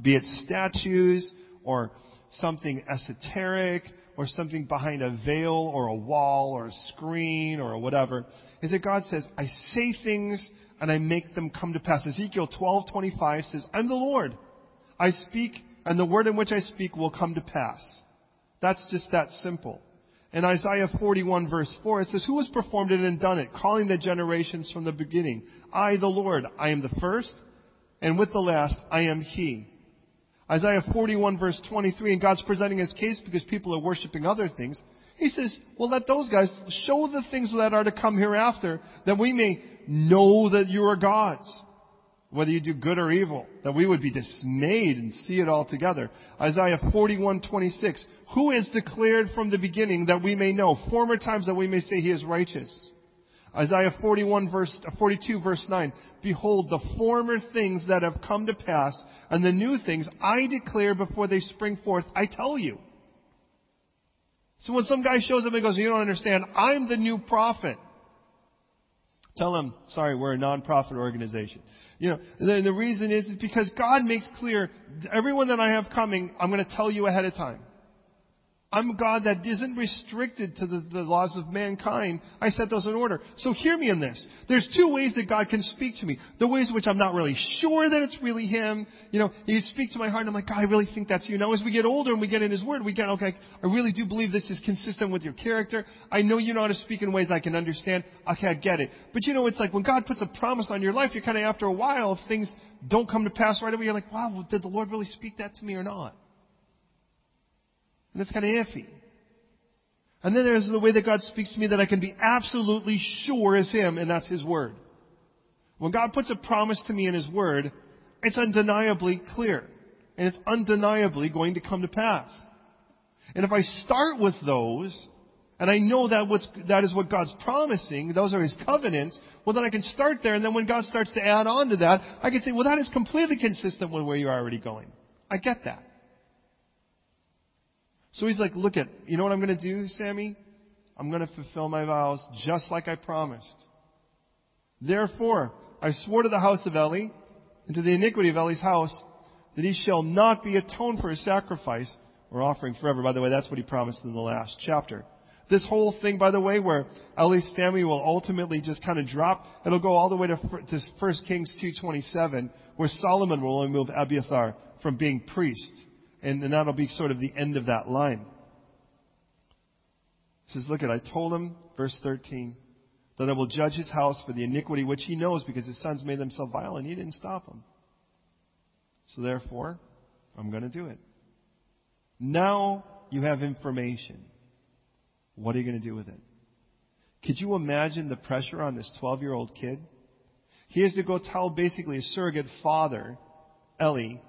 be it statues or something esoteric or something behind a veil or a wall or a screen or whatever, is that God says, I say things and I make them come to pass. Ezekiel 12:25 says, I'm the Lord. I speak and the word in which I speak will come to pass. That's just that simple. In Isaiah 41 verse 4, it says, Who has performed it and done it, calling the generations from the beginning? I, the Lord, I am the first, and with the last, I am He. Isaiah 41 verse 23, and God's presenting his case because people are worshiping other things. He says, well, let those guys show the things that are to come hereafter, that we may know that you are gods. Whether you do good or evil, that we would be dismayed and see it all together. Isaiah 41:26. Who is declared from the beginning that we may know, former times that we may say he is righteous? Isaiah 41 verse, 42 verse 9. Behold, the former things that have come to pass and the new things I declare before they spring forth, I tell you. So when some guy shows up and goes, you don't understand, I'm the new prophet. Tell him, sorry, we're a non-profit organization. You know, the, the reason is because God makes clear, everyone that I have coming, I'm going to tell you ahead of time. I'm a God that isn't restricted to the, the, laws of mankind. I set those in order. So hear me in this. There's two ways that God can speak to me. The ways which I'm not really sure that it's really Him. You know, He speaks to my heart and I'm like, God, I really think that's you. Now as we get older and we get in His Word, we get, okay, I really do believe this is consistent with your character. I know you know how to speak in ways I can understand. Okay, I get it. But you know, it's like when God puts a promise on your life, you're kind of after a while, if things don't come to pass right away, you're like, wow, did the Lord really speak that to me or not? And that's kind of iffy. And then there's the way that God speaks to me that I can be absolutely sure is Him, and that's His Word. When God puts a promise to me in His Word, it's undeniably clear. And it's undeniably going to come to pass. And if I start with those, and I know that what's, that is what God's promising, those are His covenants, well then I can start there, and then when God starts to add on to that, I can say, well that is completely consistent with where you're already going. I get that. So he's like, look at, you know what I'm going to do, Sammy? I'm going to fulfill my vows just like I promised. Therefore, I swore to the house of Eli and to the iniquity of Eli's house that he shall not be atoned for his sacrifice or offering forever. By the way, that's what he promised in the last chapter. This whole thing, by the way, where Eli's family will ultimately just kind of drop, it'll go all the way to, to 1 Kings 2.27, where Solomon will remove Abiathar from being priest. And, and that'll be sort of the end of that line. He says, look at, I told him, verse 13, that I will judge his house for the iniquity which he knows because his sons made themselves vile and he didn't stop them. So therefore, I'm going to do it. Now you have information. What are you going to do with it? Could you imagine the pressure on this 12 year old kid? He has to go tell basically a surrogate father, Ellie,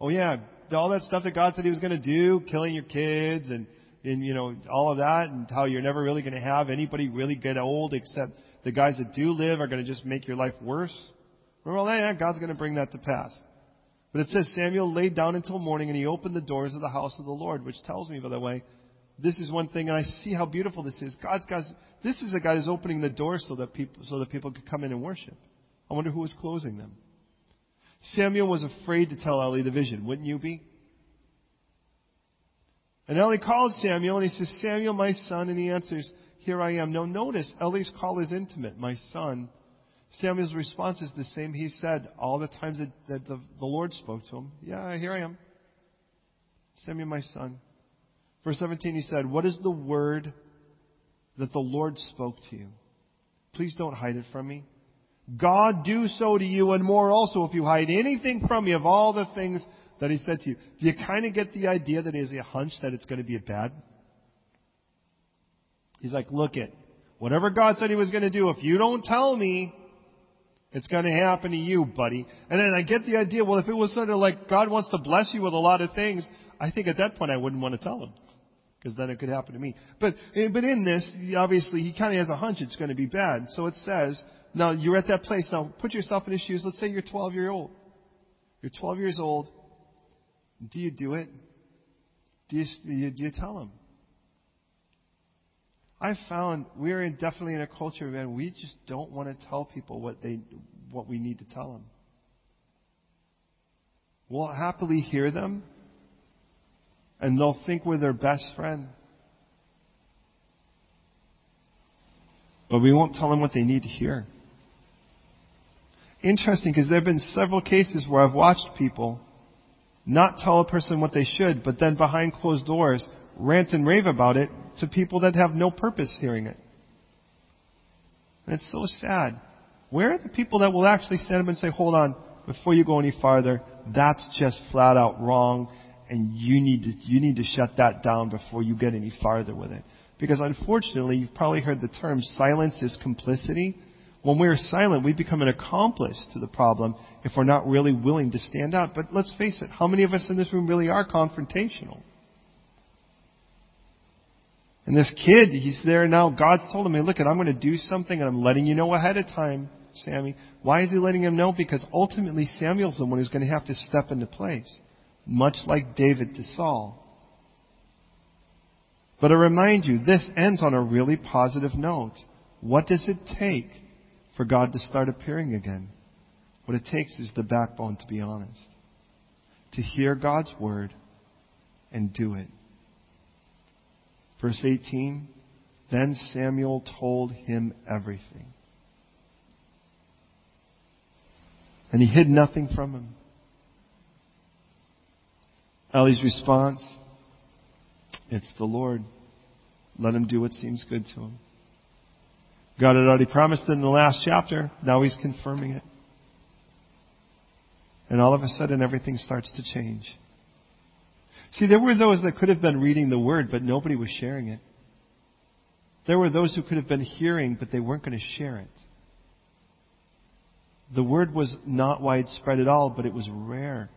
oh yeah, all that stuff that God said he was going to do, killing your kids and, and, you know, all of that and how you're never really going to have anybody really get old except the guys that do live are going to just make your life worse. Well, yeah, God's going to bring that to pass. But it says Samuel laid down until morning and he opened the doors of the house of the Lord, which tells me, by the way, this is one thing, and I see how beautiful this is. God's got, this is a guy who's opening the doors so that people, so that people could come in and worship. I wonder who was closing them. Samuel was afraid to tell Eli the vision, wouldn't you be? And Eli calls Samuel and he says, Samuel, my son, and he answers, here I am. Now notice, Eli's call is intimate, my son. Samuel's response is the same he said all the times that, that the, the Lord spoke to him. Yeah, here I am. Samuel, my son. Verse 17, he said, What is the word that the Lord spoke to you? Please don't hide it from me. God do so to you and more also if you hide anything from me of all the things that he said to you. Do you kind of get the idea that he has a hunch that it's going to be bad? He's like, look it, whatever God said he was going to do, if you don't tell me, it's going to happen to you, buddy. And then I get the idea, well, if it was sort of like God wants to bless you with a lot of things, I think at that point I wouldn't want to tell him because then it could happen to me. But, eh, but in this, obviously, he kind of has a hunch it's going to be bad. So it says, now you're at that place. Now put yourself in his shoes. Let's say you're 12 year old. You're 12 years old. Do you do it? Do you, do you, do you tell him? I found we're in, definitely in a culture, man, we just don't want to tell people what they, what we need to tell them. We'll happily hear them, and they'll think we're their best friend. But we won't tell them what they need to hear. Interesting because there have been several cases where I've watched people not tell a person what they should, but then behind closed doors rant and rave about it to people that have no purpose hearing it. And it's so sad. Where are the people that will actually stand up and say, hold on, before you go any farther, that's just flat out wrong and you need to, you need to shut that down before you get any farther with it. Because unfortunately, you've probably heard the term silence is complicity. When we're silent, we become an accomplice to the problem if we're not really willing to stand out. But let's face it, how many of us in this room really are confrontational? And this kid, he's there now. God's told him, hey, look, I'm going to do something and I'm letting you know ahead of time, Sammy. Why is he letting him know? Because ultimately Samuel's the one who's going to have to step into place much like David to Saul. But I remind you, this ends on a really positive note. What does it take for God to start appearing again? What it takes is the backbone, to be honest. To hear God's word and do it. Verse 18, then Samuel told him everything. And he hid nothing from him. Eli's response, it's the Lord. Let him do what seems good to him. God had already promised it in the last chapter. Now he's confirming it. And all of a sudden everything starts to change. See, there were those that could have been reading the word, but nobody was sharing it. There were those who could have been hearing, but they weren't going to share it. The word was not widespread at all, but it was rare.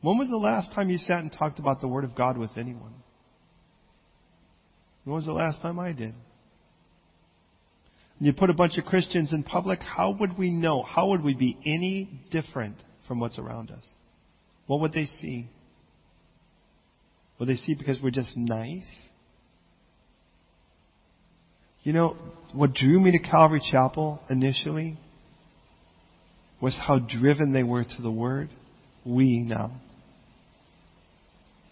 When was the last time you sat and talked about the Word of God with anyone? When was the last time I did? You put a bunch of Christians in public, how would we know? How would we be any different from what's around us? What would they see? Would they see because we're just nice? You know, what drew me to Calvary Chapel initially was how driven they were to the Word. We now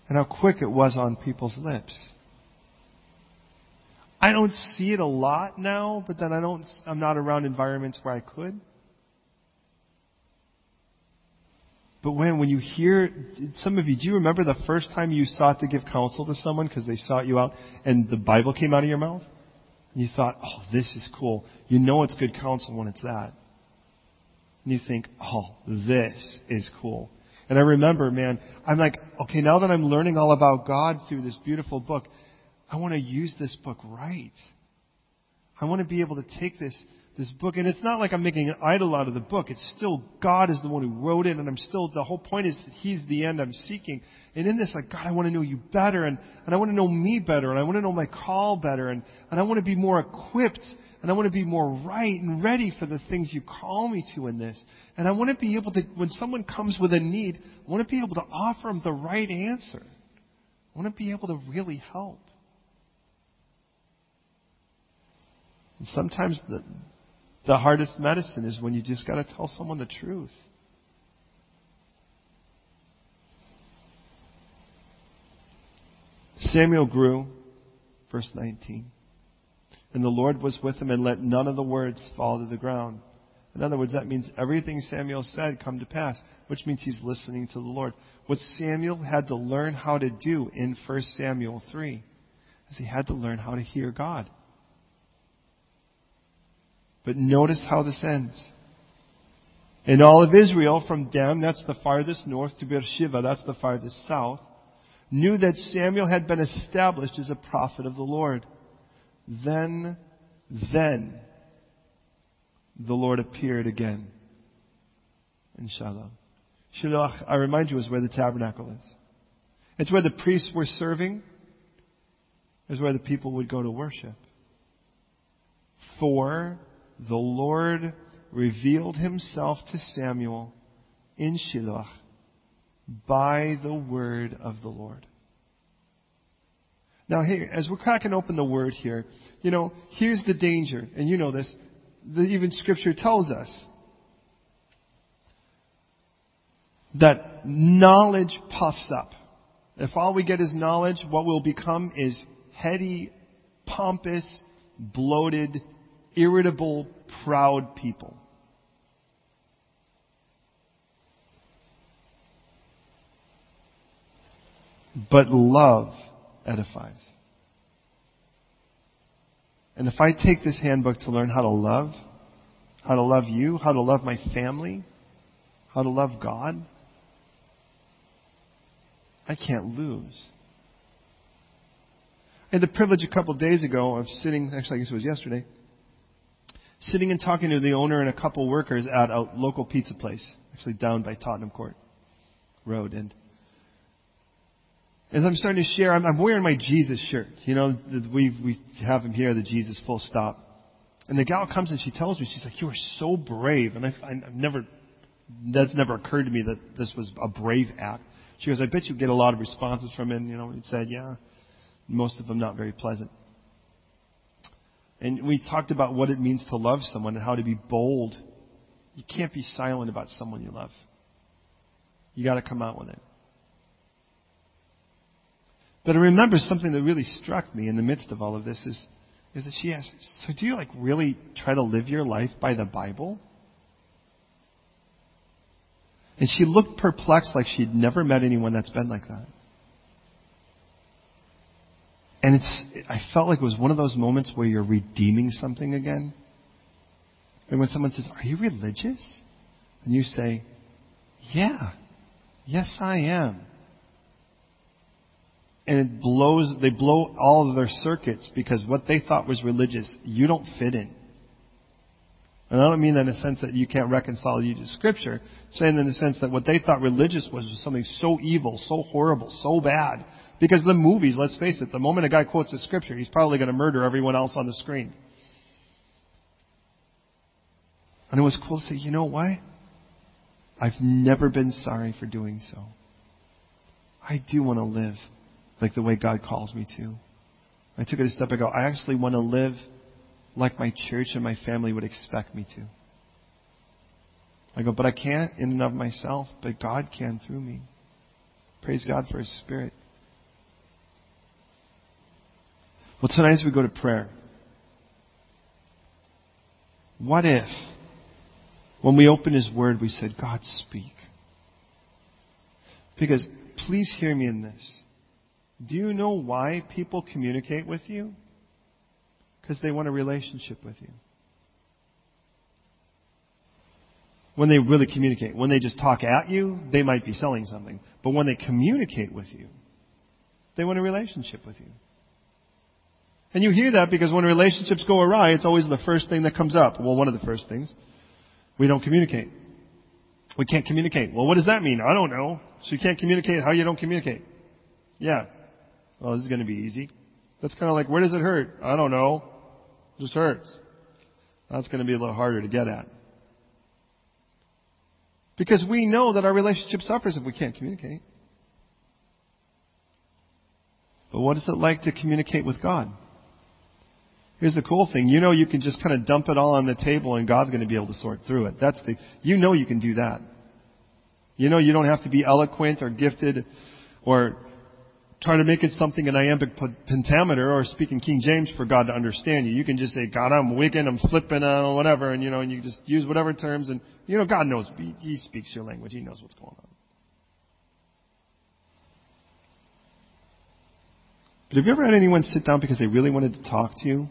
and how quick it was on people's lips. I don't see it a lot now, but then I don't, I'm not around environments where I could. But when, when you hear, some of you, do you remember the first time you sought to give counsel to someone because they sought you out and the Bible came out of your mouth? And you thought, oh, this is cool. You know it's good counsel when it's that. And you think, oh, this is cool. And I remember, man, I'm like, okay, now that I'm learning all about God through this beautiful book, I want to use this book right. I want to be able to take this this book. And it's not like I'm making an idol out of the book. It's still God is the one who wrote it, and I'm still, the whole point is that He's the end I'm seeking. And in this, like, God, I want to know you better, and, and I want to know me better, and I want to know my call better, and, and I want to be more equipped, and I want to be more right and ready for the things you call me to in this. And I want to be able to, when someone comes with a need, I want to be able to offer them the right answer. I want to be able to really help. And sometimes the, the hardest medicine is when you just got to tell someone the truth. Samuel grew, verse 19. And the Lord was with him and let none of the words fall to the ground. In other words, that means everything Samuel said come to pass, which means he's listening to the Lord. What Samuel had to learn how to do in 1 Samuel 3 is he had to learn how to hear God. But notice how this ends. In all of Israel, from Dan, that's the farthest north, to Beersheba, that's the farthest south, knew that Samuel had been established as a prophet of the Lord. Then, then, the Lord appeared again in Shiloh. Shiloh, I remind you, is where the tabernacle is. It's where the priests were serving. It's where the people would go to worship. For the Lord revealed himself to Samuel in Shiloh by the word of the Lord. Now, here, as we're cracking open the word here, you know, here's the danger, and you know this. The, even Scripture tells us that knowledge puffs up. If all we get is knowledge, what we'll become is heady, pompous, bloated, irritable, proud people. But love edifies. And if I take this handbook to learn how to love, how to love you, how to love my family, how to love God, I can't lose. I had the privilege a couple of days ago of sitting, actually, I guess it was yesterday, sitting and talking to the owner and a couple workers at a local pizza place, actually down by Tottenham Court Road. And as I'm starting to share, I'm, I'm wearing my Jesus shirt. You know, we we have him here, the Jesus full stop. And the gal comes and she tells me, she's like, "You are so brave." And I, I've never, that's never occurred to me that this was a brave act. She goes, "I bet you get a lot of responses from him." You know, he said, "Yeah." Most of them not very pleasant. And we talked about what it means to love someone and how to be bold. You can't be silent about someone you love. You got to come out with it. But I remember something that really struck me in the midst of all of this is, is that she asked, so do you like really try to live your life by the Bible? And she looked perplexed like she'd never met anyone that's been like that. And it's, I felt like it was one of those moments where you're redeeming something again. And when someone says, Are you religious? And you say, Yeah, yes, I am. And it blows, they blow all of their circuits because what they thought was religious, you don't fit in. And I don't mean that in a sense that you can't reconcile you to Scripture. I'm saying in the sense that what they thought religious was, was something so evil, so horrible, so bad, because the movies, let's face it, the moment a guy quotes a scripture, he's probably going to murder everyone else on the screen. And it was cool to say, you know what? I've never been sorry for doing so. I do want to live like the way God calls me to. I took it a step ago. I actually want to live like my church and my family would expect me to. I go, but I can't in and of myself, but God can through me. Praise God for His Spirit. Well, tonight as we go to prayer, what if, when we open His Word, we said, God, speak? Because, please hear me in this. Do you know why people communicate with you? Because they want a relationship with you. When they really communicate. When they just talk at you, they might be selling something. But when they communicate with you, they want a relationship with you. And you hear that because when relationships go awry, it's always the first thing that comes up. Well, one of the first things. We don't communicate. We can't communicate. Well, what does that mean? I don't know. So you can't communicate how you don't communicate. Yeah. Well, this is going to be easy. That's kind of like, where does it hurt? I don't know. Just hurts. That's going to be a little harder to get at. Because we know that our relationship suffers if we can't communicate. But what is it like to communicate with God? Here's the cool thing. You know you can just kind of dump it all on the table and God's going to be able to sort through it. That's the, you know you can do that. You know you don't have to be eloquent or gifted or try to make it something in iambic pentameter or speaking King James for God to understand you. You can just say, God, I'm wicked, I'm flipping, or whatever, and you know, and you just use whatever terms and, you know, God knows, he, he speaks your language, He knows what's going on. But have you ever had anyone sit down because they really wanted to talk to you?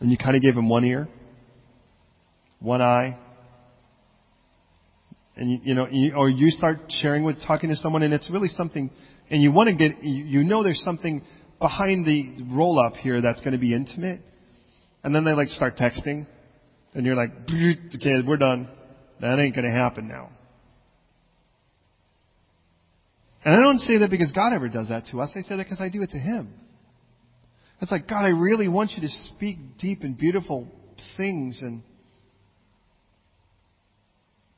And you kind of gave them one ear, one eye, and you, you know, you, or you start sharing with talking to someone, and it's really something, and you want to get, you, know, there's something behind the roll up here that's going to be intimate, and then they like start texting, and you're like, okay, we're done. That ain't going to happen now. And I don't say that because God ever does that to us. I say that because I do it to Him. It's like, God, I really want you to speak deep and beautiful things and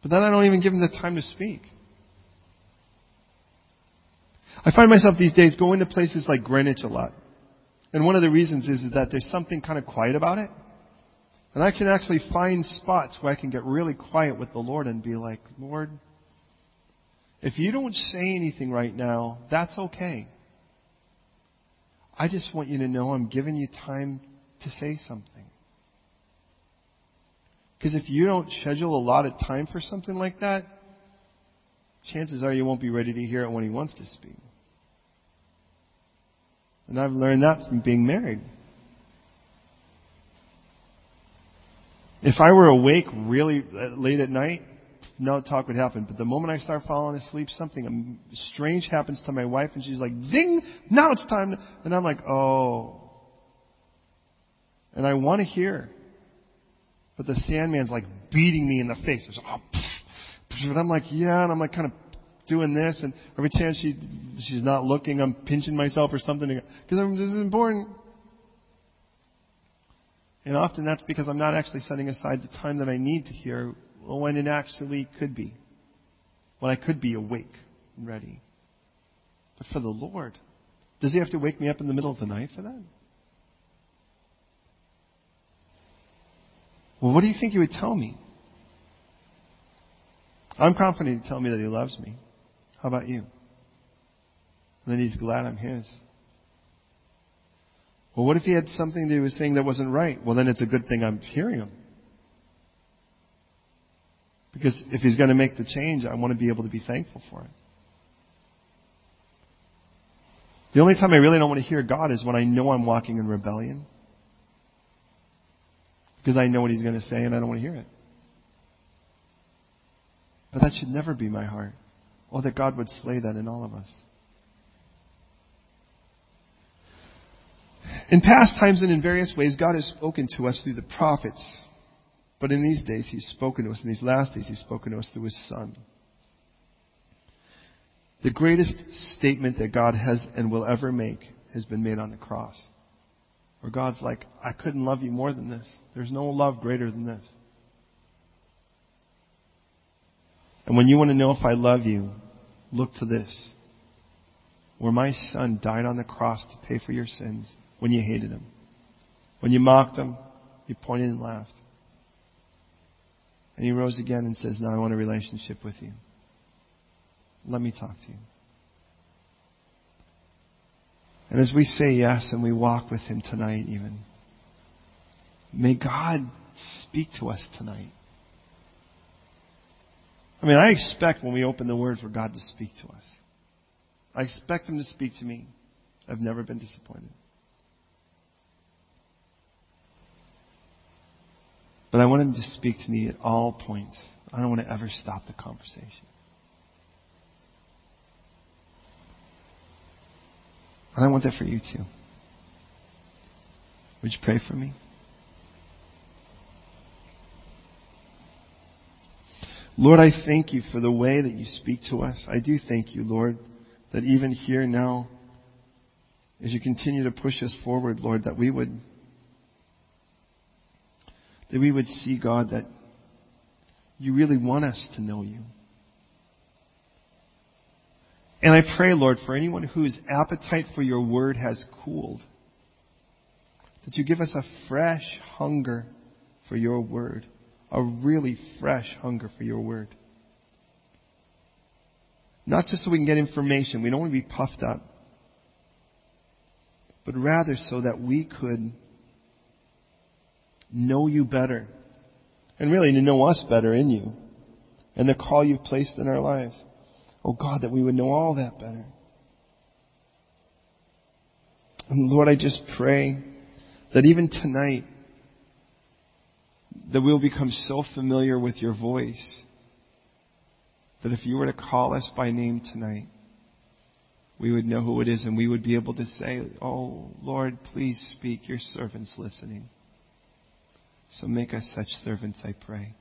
but then I don't even give him the time to speak. I find myself these days going to places like Greenwich a lot. And one of the reasons is, is that there's something kind of quiet about it. And I can actually find spots where I can get really quiet with the Lord and be like, Lord, if you don't say anything right now, that's okay. I just want you to know I'm giving you time to say something. Because if you don't schedule a lot of time for something like that, chances are you won't be ready to hear it when he wants to speak. And I've learned that from being married. If I were awake really late at night, no talk would happen. But the moment I start falling asleep, something strange happens to my wife, and she's like, "Zing! Now it's time." And I'm like, "Oh." And I want to hear, but the Sandman's like beating me in the face. Oh, and I'm like, "Yeah," and I'm like kind of doing this, and every chance she she's not looking, I'm pinching myself or something because this is important. And often that's because I'm not actually setting aside the time that I need to hear when it actually could be. When I could be awake and ready. But for the Lord, does He have to wake me up in the middle of the night for that? Well, what do you think He would tell me? I'm confident He'd tell me that He loves me. How about you? And that He's glad I'm His. Well, what if He had something that He was saying that wasn't right? Well, then it's a good thing I'm hearing Him. Because if He's going to make the change, I want to be able to be thankful for it. The only time I really don't want to hear God is when I know I'm walking in rebellion. Because I know what He's going to say and I don't want to hear it. But that should never be my heart. Oh, that God would slay that in all of us. In past times and in various ways, God has spoken to us through the prophets. But in these days, He's spoken to us. In these last days, He's spoken to us through His Son. The greatest statement that God has and will ever make has been made on the cross. Where God's like, I couldn't love you more than this. There's no love greater than this. And when you want to know if I love you, look to this. Where my son died on the cross to pay for your sins when you hated him. When you mocked him, you pointed and laughed. And he rose again and says, Now I want a relationship with you. Let me talk to you. And as we say yes and we walk with Him tonight, even, may God speak to us tonight. I mean, I expect when we open the Word for God to speak to us. I expect Him to speak to me. I've never been disappointed. But I want Him to speak to me at all points. I don't want to ever stop the conversation. And I want that for you too. Would you pray for me? Lord, I thank you for the way that you speak to us. I do thank you, Lord, that even here now, as you continue to push us forward, Lord, that we would that we would see, God, that you really want us to know you. And I pray, Lord, for anyone whose appetite for your word has cooled, that you give us a fresh hunger for your word, a really fresh hunger for your word. Not just so we can get information, we don't want to be puffed up, but rather so that we could know you better and really to know us better in you and the call you've placed in our lives. Oh God, that we would know all that better. And Lord, I just pray that even tonight, that we'll become so familiar with your voice that if you were to call us by name tonight, we would know who it is and we would be able to say, Oh Lord, please speak, your servant's listening. So make us such servants, I pray.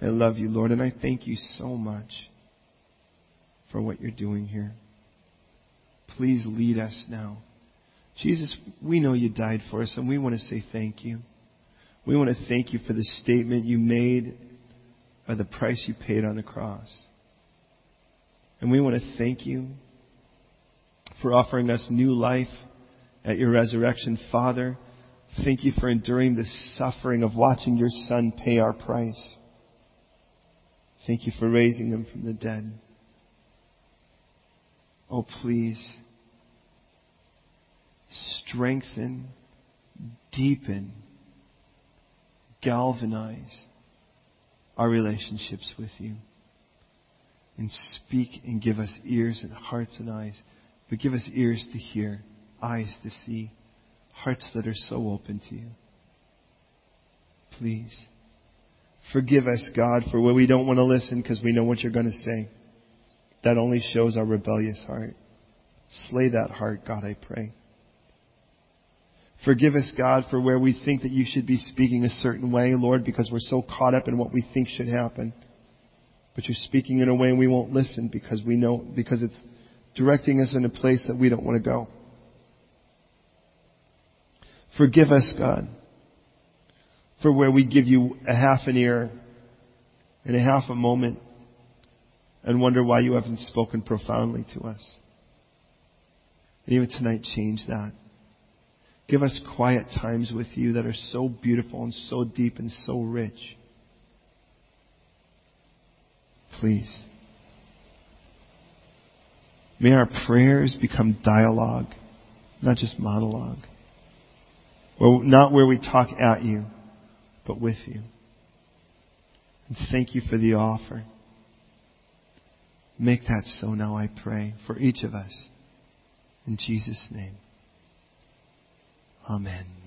I love you, Lord, and I thank you so much for what you're doing here. Please lead us now. Jesus, we know you died for us, and we want to say thank you. We want to thank you for the statement you made by the price you paid on the cross. And we want to thank you for offering us new life at your resurrection. Father, thank you for enduring the suffering of watching your Son pay our price. Thank you for raising him from the dead. Oh, please strengthen, deepen, galvanize our relationships with you. And speak and give us ears and hearts and eyes. But give us ears to hear, eyes to see, hearts that are so open to you. Please. Forgive us, God, for where we don't want to listen because we know what you're going to say. That only shows our rebellious heart. Slay that heart, God, I pray. Forgive us, God, for where we think that you should be speaking a certain way, Lord, because we're so caught up in what we think should happen. But you're speaking in a way we won't listen because we know, because it's directing us in a place that we don't want to go. Forgive us, God, for where we give you a half an ear and a half a moment and wonder why you haven't spoken profoundly to us. And even tonight, change that. Give us quiet times with you that are so beautiful and so deep and so rich. Please. May our prayers become dialogue, not just monologue. Well, not where we talk at you, but with you. And thank you for the offer. Make that so now, I pray, for each of us. In Jesus' name. Amen.